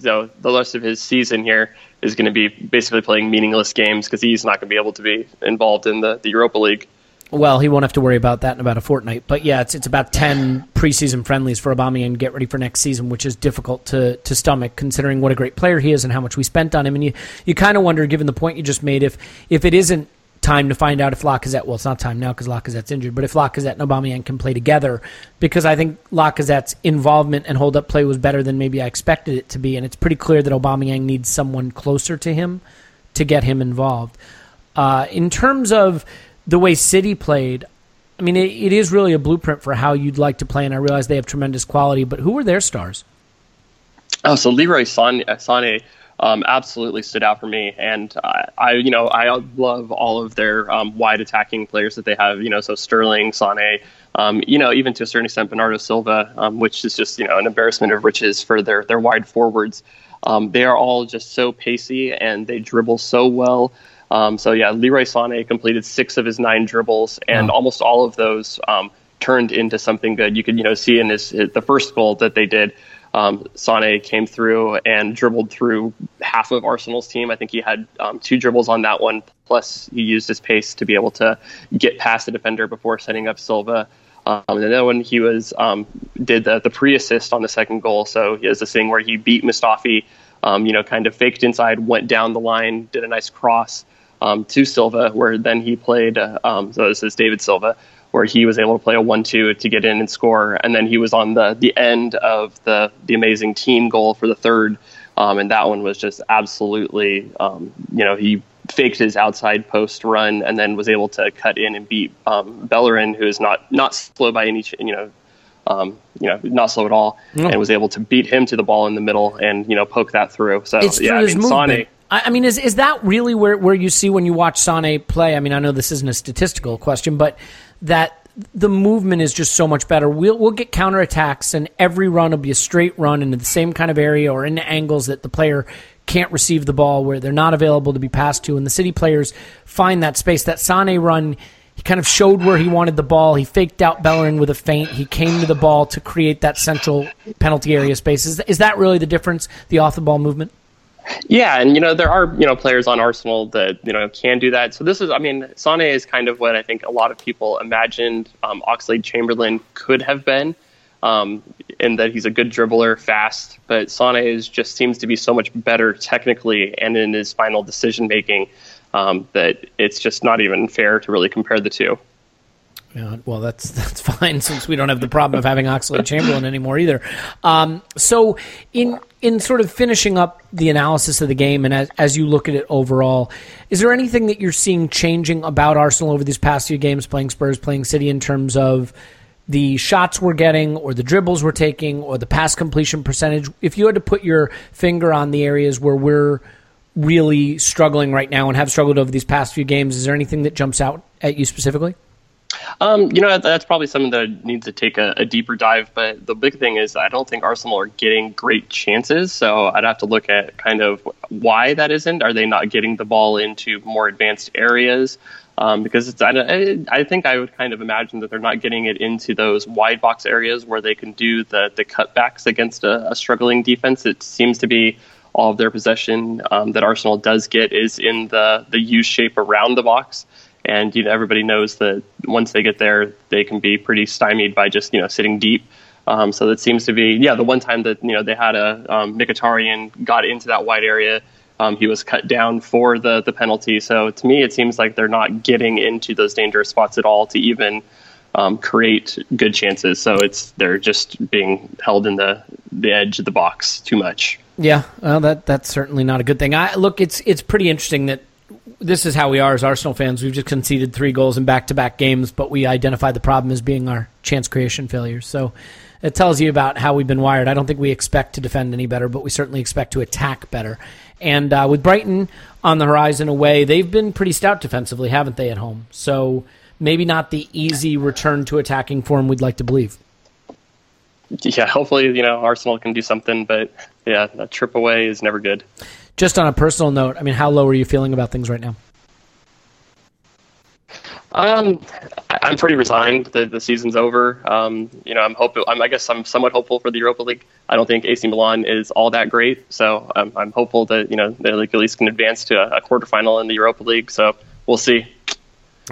so the rest of his season here is going to be basically playing meaningless games because he's not going to be able to be involved in the, the Europa League. Well, he won't have to worry about that in about a fortnight. But yeah, it's it's about ten preseason friendlies for Aubameyang and get ready for next season, which is difficult to, to stomach considering what a great player he is and how much we spent on him. And you, you kind of wonder, given the point you just made, if if it isn't time to find out if Lacazette, well, it's not time now because Lacazette's injured, but if Lacazette and Aubameyang can play together, because I think Lacazette's involvement and hold up play was better than maybe I expected it to be, and it's pretty clear that Aubameyang needs someone closer to him to get him involved. Uh, in terms of the way City played, I mean, it, it is really a blueprint for how you'd like to play, and I realize they have tremendous quality, but who were their stars? Oh, so Leroy Sané, um, absolutely stood out for me. And I, I, you know, I love all of their um, wide attacking players that they have. You know, so Sterling, Sane, um, you know, even to a certain extent Bernardo Silva, um, which is just you know an embarrassment of riches for their their wide forwards. Um, they are all just so pacey and they dribble so well. Um, so yeah, Leroy Sané completed six of his nine dribbles, and wow. almost all of those turned into something good. You could you know see in his, his the first goal that they did um, Sane came through and dribbled through half of Arsenal's team. I think he had um, two dribbles on that one, plus he used his pace to be able to get past the defender before setting up Silva. Um, and then when he was um, did the, the pre-assist on the second goal, so he has this thing where he beat Mustafi, um, you know, kind of faked inside, went down the line, did a nice cross um, to Silva, where then he played. Uh, um, so this is David Silva, where he was able to play a one-two to get in and score, and then he was on the the end of the the amazing team goal for the third, um, and that one was just absolutely, you know, he faked his outside post run and then was able to cut in and beat um, Bellerin, who is not not slow by any you know. Um, you know, not slow at all, no. and was able to beat him to the ball in the middle and you know poke that through. So it's yeah, I mean. Sane, I mean, is is that really where where you see when you watch Sane play? I mean, I know this isn't a statistical question, but that the movement is just so much better. We'll we'll get counterattacks, and every run will be a straight run into the same kind of area or into angles that the player can't receive the ball, where they're not available to be passed to, and the City players find that space. That Sane run, he kind of showed where he wanted the ball. He faked out Bellerin with a feint. He came to the ball to create that central penalty area space. Is, is that really the difference, the off the ball movement? Yeah, and you know there are you know players on Arsenal that you know can do that. So this is, I mean, Sane is kind of what I think a lot of people imagined um, Oxlade Chamberlain could have been um, in that he's a good dribbler, fast. But Sane is just seems to be so much better technically and in his final decision making um, that it's just not even fair to really compare the two. Yeah, well, that's that's fine since we don't have the problem of having Oxlade Chamberlain anymore either. Um, so, in in sort of finishing up the analysis of the game, and as, as you look at it overall, is there anything that you're seeing changing about Arsenal over these past few games, playing Spurs, playing City, in terms of the shots we're getting or the dribbles we're taking or the pass completion percentage, if you had to put your finger on the areas where we're really struggling right now and have struggled over these past few games, is there anything that jumps out at you specifically? Um, you know, that's probably something that needs to take a, a, deeper dive. But the big thing is, I don't think Arsenal are getting great chances. So I'd have to look at kind of why that isn't. Are they not getting the ball into more advanced areas? um, because it's, I, I, think I would kind of imagine that they're not getting it into those wide box areas where they can do the, the cutbacks against a, a struggling defense. It seems to be all of their possession um, that Arsenal does get is in the, the U shape around the box. And you know everybody knows that once they get there, they can be pretty stymied by just you know sitting deep. Um, so that seems to be yeah the one time that you know they had a um, Mkhitaryan got into that wide area um, he was cut down for the the penalty. So to me, it seems like they're not getting into those dangerous spots at all to even um, create good chances. So it's they're just being held in the the edge of the box too much. Yeah, well, that that's certainly not a good thing. I look, it's it's pretty interesting that this is how we are as Arsenal fans. We've just conceded three goals in back to back games, but we identify the problem as being our chance creation failures. So it tells you about how we've been wired. I don't think we expect to defend any better, but we certainly expect to attack better. And uh, with Brighton on the horizon away, they've been pretty stout defensively, haven't they, at home? So maybe not the easy return to attacking form we'd like to believe. Yeah, hopefully, you know, Arsenal can do something, but yeah, a trip away is never good. Just on a personal note, I mean, how low are you feeling about things right now? Um, I'm pretty resigned that the season's over. Um, you know, I'm hoping. I'm, I guess I'm somewhat hopeful for the Europa League. I don't think AC Milan is all that great, so I'm, I'm hopeful that you know they at least can advance to a, a quarterfinal in the Europa League. So we'll see.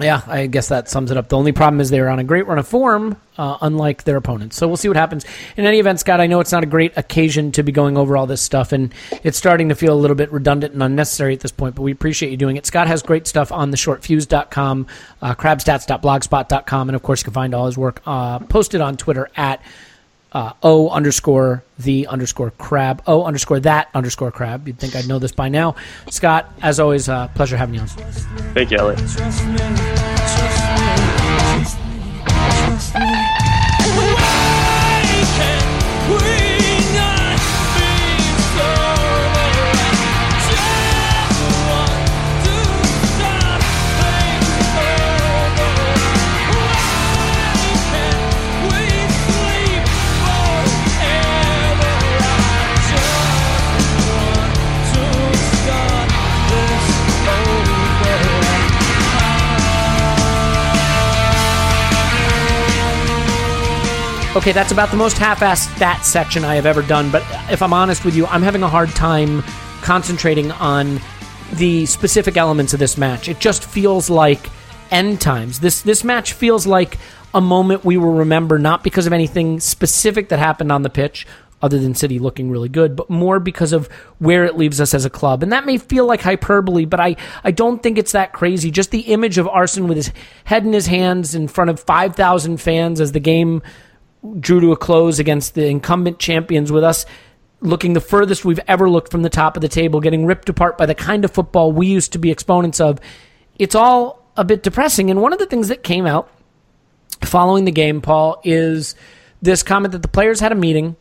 Yeah, I guess that sums it up. The only problem is they're on a great run of form, uh, unlike their opponents. So we'll see what happens. In any event, Scott, I know it's not a great occasion to be going over all this stuff, and it's starting to feel a little bit redundant and unnecessary at this point, but we appreciate you doing it. Scott has great stuff on theshortfuse.com, uh, crabstats.blogspot.com, and of course, you can find all his work uh, posted on Twitter at uh, O underscore the underscore crab. O underscore that underscore crab. You'd think I'd know this by now. Scott, as always, uh, pleasure having you on. Thank you, Elliot. Trust me, trust me, trust me, Okay, that's about the most half-assed stat section I have ever done. But if I'm honest with you, I'm having a hard time concentrating on the specific elements of this match. It just feels like end times. This this match feels like a moment we will remember not because of anything specific that happened on the pitch, other than City looking really good, but more because of where it leaves us as a club. And that may feel like hyperbole, but I, I don't think it's that crazy. Just the image of Arsene with his head in his hands in front of 5,000 fans as the game drew to a close against the incumbent champions with us looking the furthest we've ever looked from the top of the table, getting ripped apart by the kind of football we used to be exponents of. It's all a bit depressing. And one of the things that came out following the game, Paul, is this comment that the players had a meeting,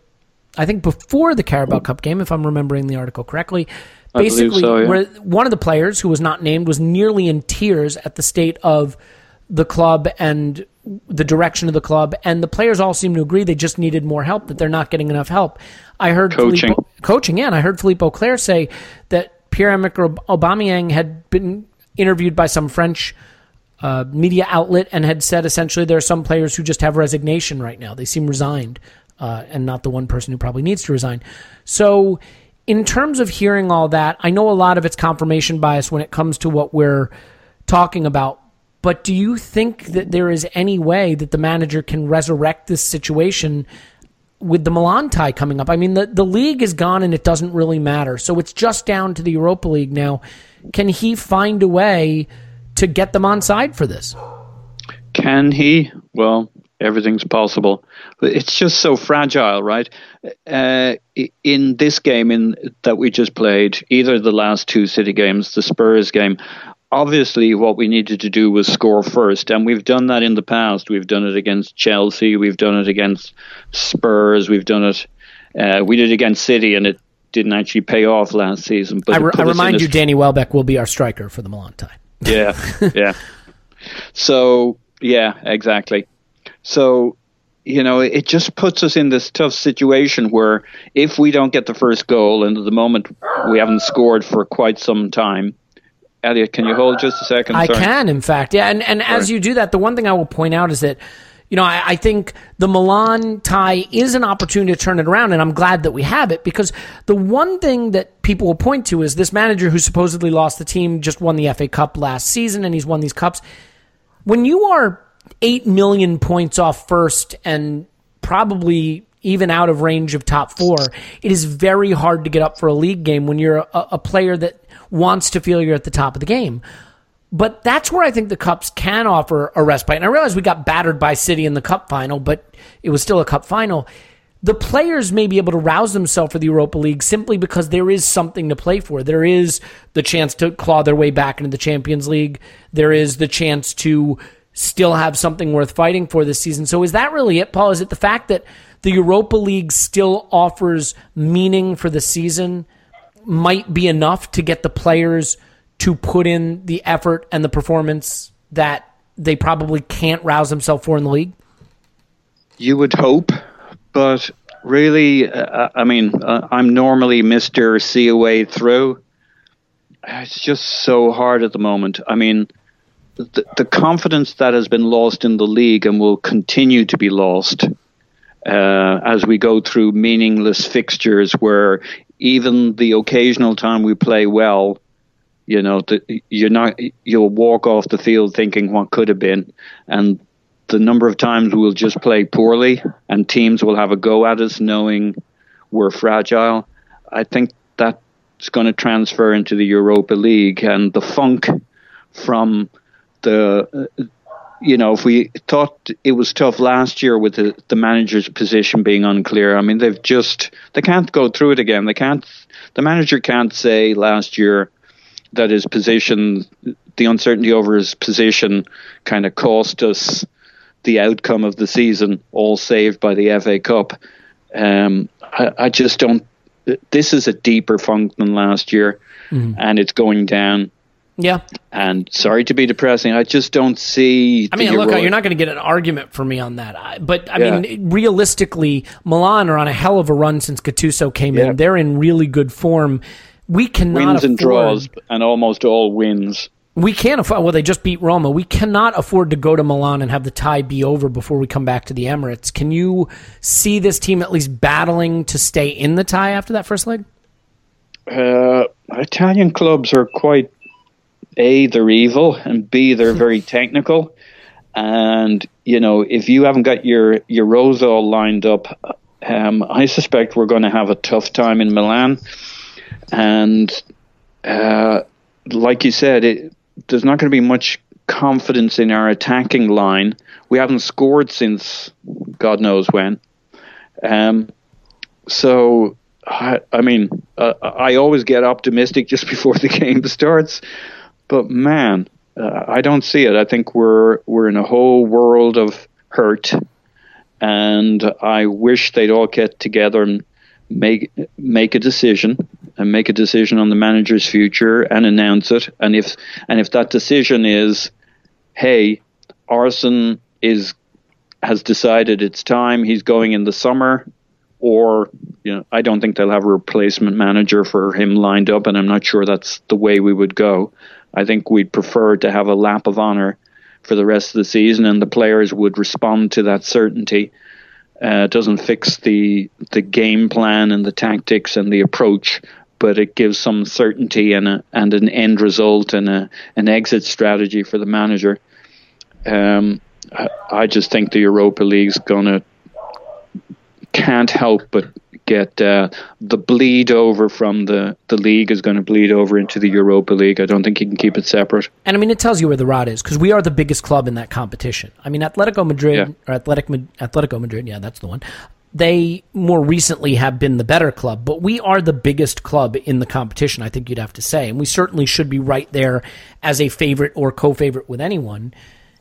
I think before the Carabao Cup game, if I'm remembering the article correctly. Basically, so, yeah. where one of the players who was not named was nearly in tears at the state of the club and the direction of the club, and the players all seem to agree they just needed more help, that they're not getting enough help. I heard Coaching. Philippe, coaching, yeah, and I heard Philippe Auclair say that Pierre-Emerick Aubameyang had been interviewed by some French uh, media outlet and had said essentially there are some players who just have resignation right now. They seem resigned, uh, and not the one person who probably needs to resign. So, in terms of hearing all that, I know a lot of it's confirmation bias when it comes to what we're talking about. But do you think that there is any way that the manager can resurrect this situation with the Milan tie coming up? I mean, the, the league is gone and it doesn't really matter. So it's just down to the Europa League now. Can he find a way to get them on side for this? Can he? Well, everything's possible. It's just so fragile, right? Uh, in this game in that we just played, either the last two City games, the Spurs game, obviously what we needed to do was score first and we've done that in the past. We've done it against chelsea we've done it against spurs we've done it uh, we did it against city and it didn't actually pay off last season but I, re- I remind a- you, Danny Welbeck will be our striker for the Milan tie. yeah yeah. So yeah exactly. So you know it just puts us in this tough situation where if we don't get the first goal and at the moment we haven't scored for quite some time Elliot, can you hold just a second? I Sorry. can, in fact, yeah. And and as you do that, the one thing I will point out is that. You know, I, I think the Milan tie is an opportunity to turn it around, and I'm glad that we have it because the one thing that people will point to is this manager who supposedly lost the team just won the FA Cup last season, and he's won these cups. When you are eight million points off first and probably even out of range of top four, it is very hard to get up for a league game when you're a, a player that wants to feel you're at the top of the game. But that's where I think the Cups can offer a respite. And I realize we got battered by City in the Cup final, but it was still a Cup final. The players may be able to rouse themselves for the Europa League simply because there is something to play for. There is the chance to claw their way back into the Champions League. There is the chance to still have something worth fighting for this season. So is that really it, Paul? Is it the fact that the Europa League still offers meaning for the season might be enough to get the players to put in the effort and the performance that they probably can't rouse themselves for in the league? You would hope, but really, uh, I mean, uh, I'm normally Mister See a way through. It's just so hard at the moment. I mean, the, the confidence that has been lost in the league and will continue to be lost uh, as we go through meaningless fixtures where even the occasional time we play well, you know, the, you're not, you'll walk off the field thinking what could have been. And the number of times we'll just play poorly and teams will have a go at us knowing we're fragile. I think that's going to transfer into the Europa League and the funk from the, you know, if we thought it was tough last year with the, the manager's position being unclear, I mean, they've just, they can't go through it again. They can't, the manager can't say last year that his position, the uncertainty over his position kind of cost us the outcome of the season, all saved by the FA Cup. Um, I, I just don't, this is a deeper funk than last year, and it's going down. Yeah. And sorry to be depressing, I just don't see. I mean, look, you're not going to get an argument for me on that. I- But I Yeah. mean, realistically, Milan are on a hell of a run since Gattuso came Yeah. in. They're in really good form. We cannot wins and draws, and almost all wins. We can't afford. Well, they just beat Roma. We cannot afford to go to Milan and have the tie be over before we come back to the Emirates. Can you see this team at least battling to stay in the tie after that first leg? Uh, Italian clubs are quite a they're evil and b they're very technical. And you know, if you haven't got your your rows all lined up, um, I suspect we're going to have a tough time in Milan. And uh, like you said, it, there's not going to be much confidence in our attacking line. We haven't scored since God knows when. Um, so, I, I mean, uh, I always get optimistic just before the game starts, but man, uh, I don't see it. I think we're we're in a whole world of hurt, and I wish they'd all get together and make make a decision and make a decision on the manager's future and announce it. And if and if that decision is, hey, Arsene is has decided it's time, he's going in the summer, or you know, I don't think they'll have a replacement manager for him lined up, and I'm not sure that's the way we would go. I think we'd prefer to have a lap of honor for the rest of the season, and the players would respond to that certainty. Uh, it doesn't fix the the game plan and the tactics and the approach, but it gives some certainty and a, and an end result and a, an exit strategy for the manager. Um, I, I just think the Europa League's gonna can't help but get uh, the bleed over from the, the league is going to bleed over into the Europa League. I don't think you can keep it separate. And I mean, it tells you where the rot is because we are the biggest club in that competition. I mean, Atletico Madrid Yeah. or Athletic Atletico Madrid, yeah, that's the one. They more recently have been the better club, but we are the biggest club in the competition. I think you'd have to say, and we certainly should be right there as a favorite or co-favorite with anyone,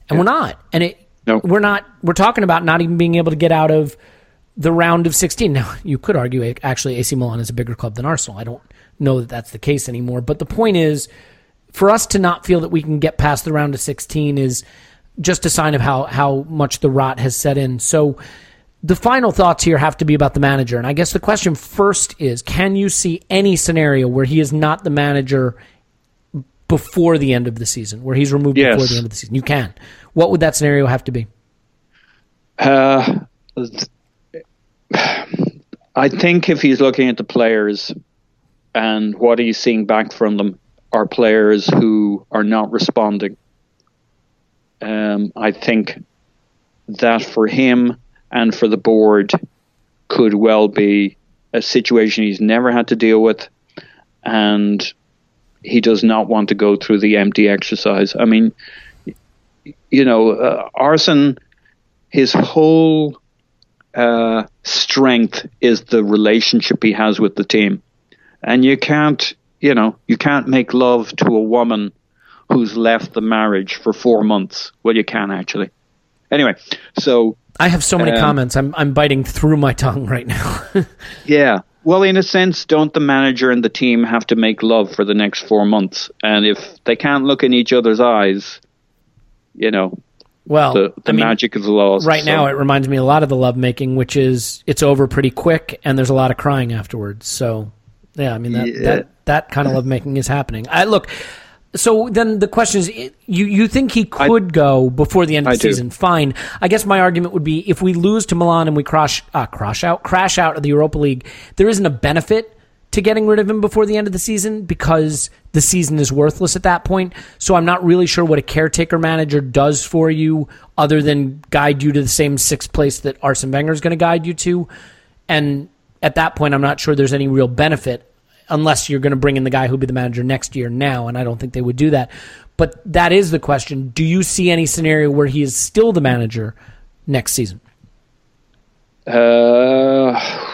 and we're not. And it, No. we're not. We're talking about not even being able to get out of the round of 16. Now, you could argue actually AC Milan is a bigger club than Arsenal. I don't know that that's the case anymore. But the point is, for us to not feel that we can get past the round of 16 is just a sign of how, how much the rot has set in. So the final thoughts here have to be about the manager. And I guess the question first is can you see any scenario where he is not the manager before the end of the season, where he's removed Yes. before the end of the season? You can. What would that scenario have to be? Uh, I think if he's looking at the players and what he's seeing back from them are players who are not responding. Um, I think that for him and for the board could well be a situation he's never had to deal with, and he does not want to go through the empty exercise. I mean, you know, uh, Arsene, his whole uh, strength is the relationship he has with the team, and you can't, you know, you can't make love to a woman who's left the marriage for four months. Well, you can actually. Anyway, so I have so many Um, comments. I'm I'm biting through my tongue right now. Yeah. Well, in a sense, don't the manager and the team have to make love for the next four months? And if they can't look in each other's eyes, you know, well, the, the I mean, magic is lost. right So- now it reminds me a lot of the lovemaking, which is it's over pretty quick and there's a lot of crying afterwards. So yeah, I mean that Yeah. that, that kind of lovemaking is happening. I look. So then the question is, you you think he could go before the end of I the do. season? Fine. I guess my argument would be if we lose to Milan and we crash uh, crash out crash out of the Europa League, there isn't a benefit to getting rid of him before the end of the season because the season is worthless at that point. So I'm not really sure what a caretaker manager does for you other than guide you to the same sixth place that Arsene Wenger is going to guide you to. And at that point, I'm not sure there's any real benefit unless you're going to bring in the guy who'll be the manager next year now. And I don't think they would do that. But that is the question. Do you see any scenario where he is still the manager next season? Uh,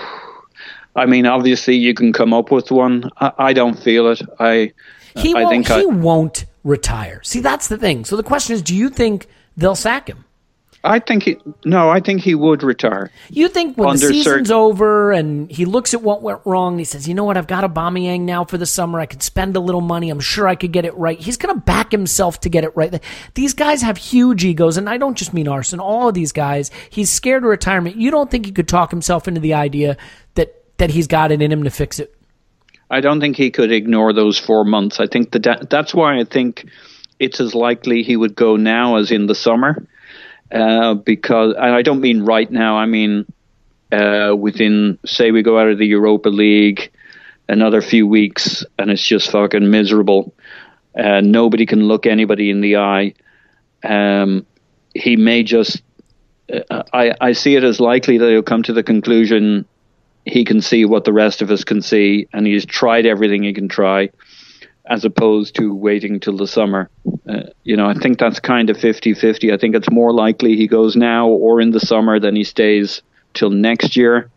I mean, obviously, you can come up with one. I, I don't feel it. I, He I won't, think he won't retire. See, that's the thing. So the question is, do you think they'll sack him? I think he. No, I think he would retire. You think when the season's certain- over and he looks at what went wrong and he says, you know what, I've got a Aubameyang now for the summer. I could spend a little money. I'm sure I could get it right. He's going to back himself to get it right. These guys have huge egos, and I don't just mean Arsene. All of these guys, he's scared of retirement. You don't think he could talk himself into the idea that that he's got it in him to fix it? I don't think he could ignore those four months. I think that that's why I think it's as likely he would go now as in the summer. Uh, because, and I don't mean right now, I mean uh, within, say, we go out of the Europa League another few weeks and it's just fucking miserable. Uh, nobody can look anybody in the eye. Um, he may just. Uh, I, I see it as likely that he'll come to the conclusion he can see what the rest of us can see, and he's tried everything he can try, as opposed to waiting till the summer. Uh, you know, I think that's kind of 50 50. I think it's more likely he goes now or in the summer than he stays till next year,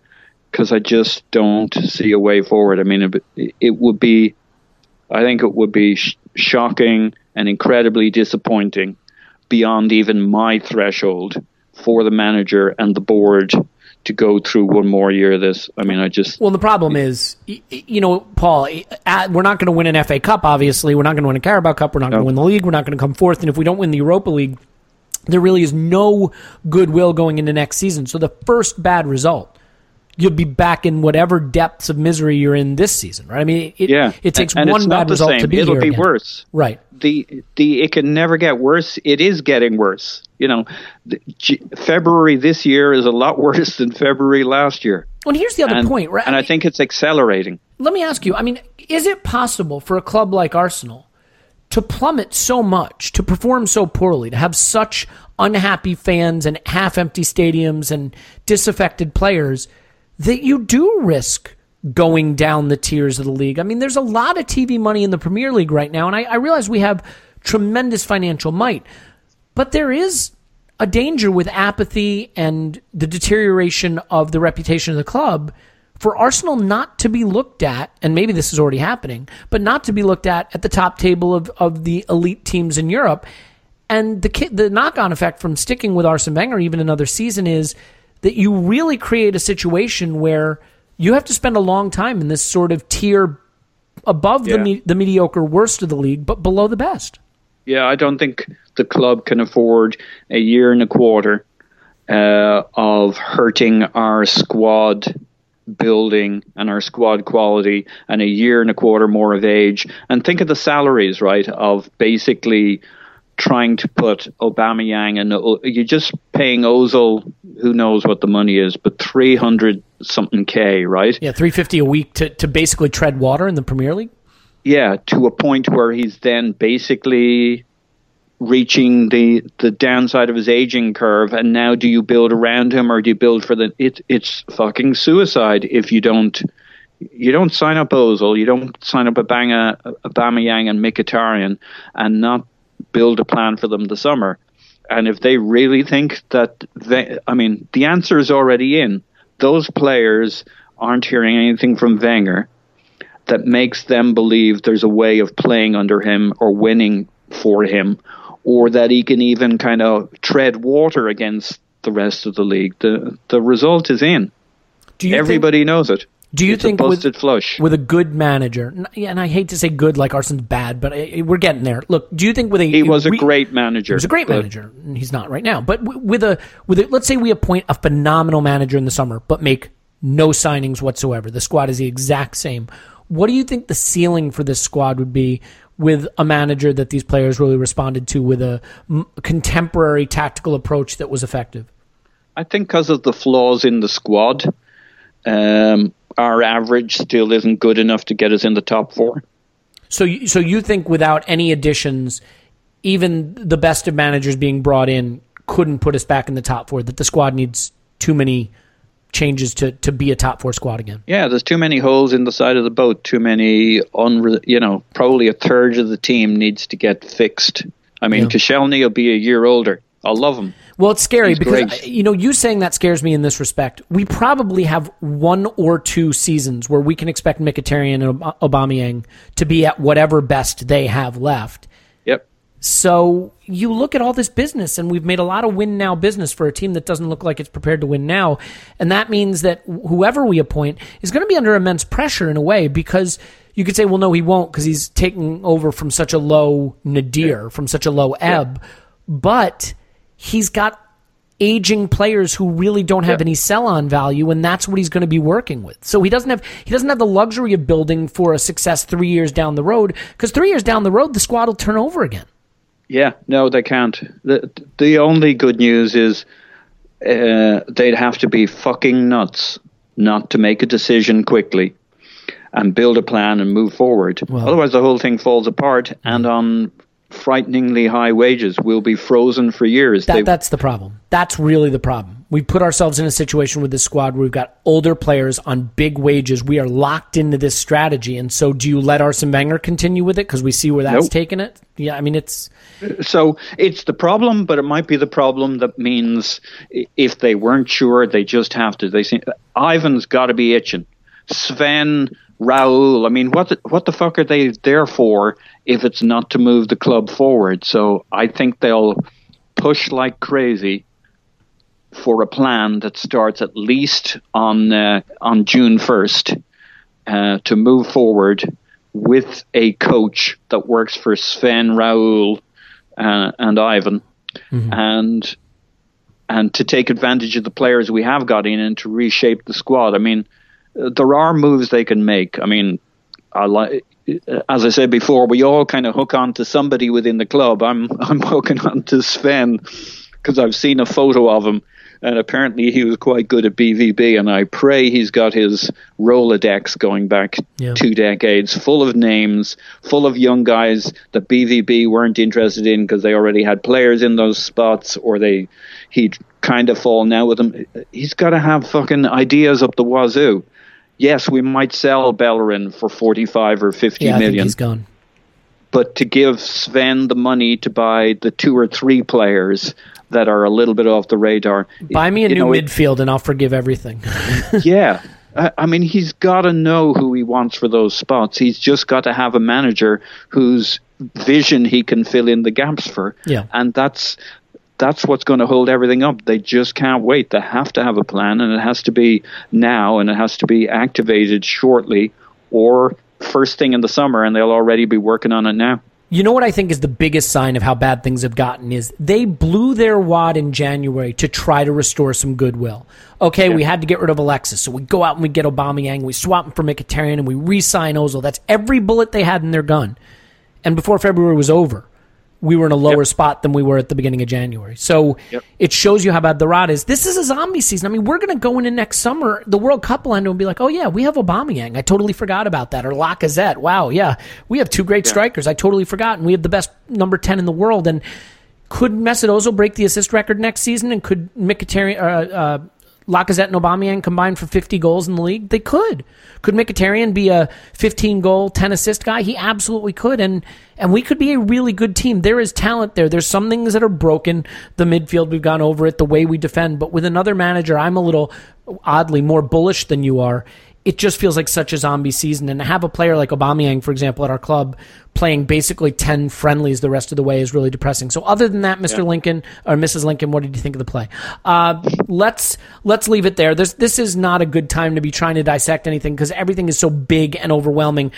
because I just don't see a way forward. I mean, it, it would be, I think it would be sh- shocking and incredibly disappointing beyond even my threshold for the manager and the board to go through one more year of this. I mean, I just. Well, the problem is, you know, Paul, we're not going to win an FA Cup, obviously. We're not going to win a Carabao Cup. We're not going to win the league. We're not going to come fourth. And if we don't win the Europa League, there really is no goodwill going into next season. So the first bad result, you'll be back in whatever depths of misery you're in this season, right? I mean, it, yeah. it takes and, and one bad result to be It'll be again. worse. Right. The the it can never get worse. It is getting worse. You know, G- February this year is a lot worse than February last year. Well, here's the other and, point, right? And I think it's accelerating. Let me ask you. I mean, is it possible for a club like Arsenal to plummet so much, to perform so poorly, to have such unhappy fans and half-empty stadiums and disaffected players that you do risk going down the tiers of the league. I mean, there's a lot of TV money in the Premier League right now, and I, I realize we have tremendous financial might, but there is a danger with apathy and the deterioration of the reputation of the club for Arsenal not to be looked at, and maybe this is already happening, but not to be looked at at the top table of, of the elite teams in Europe. And the the knock on effect from sticking with Arsene Wenger even another season is that you really create a situation where you have to spend a long time in this sort of tier above yeah. the the mediocre worst of the league, but below the best. Yeah, I don't think the club can afford a year and a quarter uh, of hurting our squad building and our squad quality and a year and a quarter more of age. And think of the salaries, right, of basically trying to put Aubameyang and uh, you're just paying Ozil, who knows what the money is, but 300 something K, right? Yeah, 350 a week to, to basically tread water in the Premier League? Yeah, to a point where he's then basically reaching the the downside of his aging curve and now do you build around him or do you build for the it it's fucking suicide if you don't you don't sign up Ozil, you don't sign up a Banga, Aubameyang and Mkhitaryan and not build a plan for them the summer. And if they really think that they, I mean, the answer is already in. Those players aren't hearing anything from Wenger that makes them believe there's a way of playing under him or winning for him or that he can even kind of tread water against the rest of the league. The the result is in. Everybody think, knows it. Do you it's think with, flush with a good manager, and I hate to say good like Arsene's bad, but we're getting there. Look, do you think with a he was a great manager? He was a great manager. He's not right now, but with a with a, let's say we appoint a phenomenal manager in the summer, but make no signings whatsoever. The squad is the exact same. What do you think the ceiling for this squad would be with a manager that these players really responded to with a m- contemporary tactical approach that was effective? I think because of the flaws in the squad, um, our average still isn't good enough to get us in the top four. So, you, so you think without any additions, even the best of managers being brought in couldn't put us back in the top four? That the squad needs too many changes to, to be a top four squad again. Yeah, there's too many holes in the side of the boat. Too many, unre- you know, probably a third of the team needs to get fixed. I mean, yeah. Koscielny will be a year older. I'll love him. Well, it's scary He's because great. you know you saying that scares me in this respect. We probably have one or two seasons where we can expect Mkhitaryan and Aubameyang to be at whatever best they have left. Yep. So you look at all this business, and we've made a lot of win now business for a team that doesn't look like it's prepared to win now, and that means that whoever we appoint is going to be under immense pressure in a way because you could say, well, no, he won't because he's taking over from such a low nadir, from such a low ebb, yeah. but he's got aging players who really don't have any sell on value and that's what he's going to be working with. So he doesn't have he doesn't have the luxury of building for a success 3 years down the road cuz 3 years down the road the squad will turn over again. Yeah, no, they can't. The the only good news is uh, they'd have to be fucking nuts not to make a decision quickly and build a plan and move forward. Well- Otherwise, the whole thing falls apart and on frighteningly high wages will be frozen for years. That, They- that's the problem. That's really the problem. We put ourselves in a situation with this squad where we've got older players on big wages. We are locked into this strategy. And so, do you let Arsene Wenger continue with it because we see where that's Nope. taken it? Yeah, I mean, it's So it's the problem, but it might be the problem that means if they weren't sure, they just have to. They say Ivan's got to be itching. Sven, Raul. I mean, what the, what the fuck are they there for if it's not to move the club forward? So I think they'll push like crazy for a plan that starts at least on uh, on June first uh, to move forward with a coach that works for Sven, Raul, uh, and Ivan, and and to take advantage of the players we have got in and to reshape the squad. I mean, there are moves they can make. I mean, I like. As I said before, we all kind of hook on to somebody within the club. I'm I'm hooking on to Sven because I've seen a photo of him, and apparently he was quite good at BVB. And I pray he's got his Rolodex going back Yeah. two decades, full of names, full of young guys that BVB weren't interested in because they already had players in those spots, or they he'd kind of fallen out with them. He's got to have fucking ideas up the wazoo. Yes, we might sell Bellerin for forty-five or fifty yeah, million he's gone. but to give Sven the money to buy the two or three players that are a little bit off the radar. Buy me a new know, midfield and I'll forgive everything. yeah. I I mean, he's got to know who he wants for those spots. He's just got to have a manager whose vision he can fill in the gaps for. Yeah. And that's that's what's going to hold everything up. They just can't wait. They have to have a plan, and it has to be now, and it has to be activated shortly, or first thing in the summer, and they'll already be working on it now. You know what I think is the biggest sign of how bad things have gotten is they blew their wad in January to try to restore some goodwill. Okay, we had to get rid of Alexis, so we go out and we get Aubameyang, we swap him for Mkhitaryan, and we re-sign Ozil. That's every bullet they had in their gun. And before February was over, we were in a lower spot than we were at the beginning of January. So it shows you how bad the rot is. This is a zombie season. I mean, we're going to go into next summer. The World Cup will end and be like, oh yeah, we have Aubameyang. I totally forgot about that. Or Lacazette. Wow, yeah, we have two great strikers. I totally forgot, and we have the best number ten in the world. And could Mesut Ozil break the assist record next season? And could Mkhitaryan, uh, uh, Lacazette and Aubameyang combined for 50 goals in the league? They could. Could Mkhitaryan be a 15 goal, 10 assist guy? He absolutely could. And and we could be a really good team. There is talent there. There's some things that are broken. The midfield, we've gone over it, the way we defend. But with another manager, I'm a little oddly more bullish than you are. It just feels like such a zombie season. And to have a player like Aubameyang, for example, at our club playing basically 10 friendlies the rest of the way is really depressing. So other than that, Mr. Lincoln or Mrs. Lincoln, what did you think of the play? Uh, let's let's leave it there. This this is not a good time to be trying to dissect anything because everything is so big and overwhelming.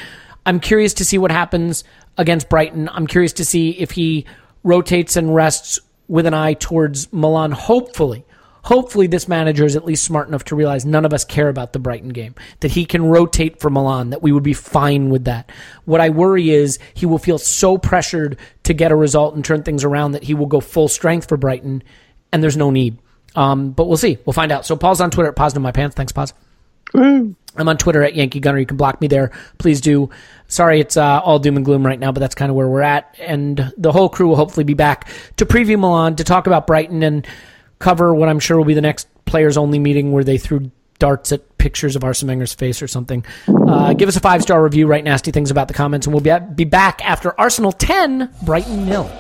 I'm curious to see what happens against Brighton. I'm curious to see if he rotates and rests with an eye towards Milan. Hopefully, hopefully this manager is at least smart enough to realize none of us care about the Brighton game. That he can rotate for Milan. That we would be fine with that. What I worry is he will feel so pressured to get a result and turn things around that he will go full strength for Brighton, and there's no need. Um, but we'll see. We'll find out. So Paul's on Twitter at Positive My Pants. Thanks, Pause. I'm on Twitter at Yankee Gunner. You can block me there. Please do. Sorry, it's uh, all doom and gloom right now, but that's kind of where we're at. And the whole crew will hopefully be back to preview Milan, to talk about Brighton, and cover what I'm sure will be the next players only meeting where they threw darts at pictures of Arsene Wenger's face or something. Uh, give us a five star review, write nasty things about the comments, and we'll be, be back after Arsenal 10, Brighton nil.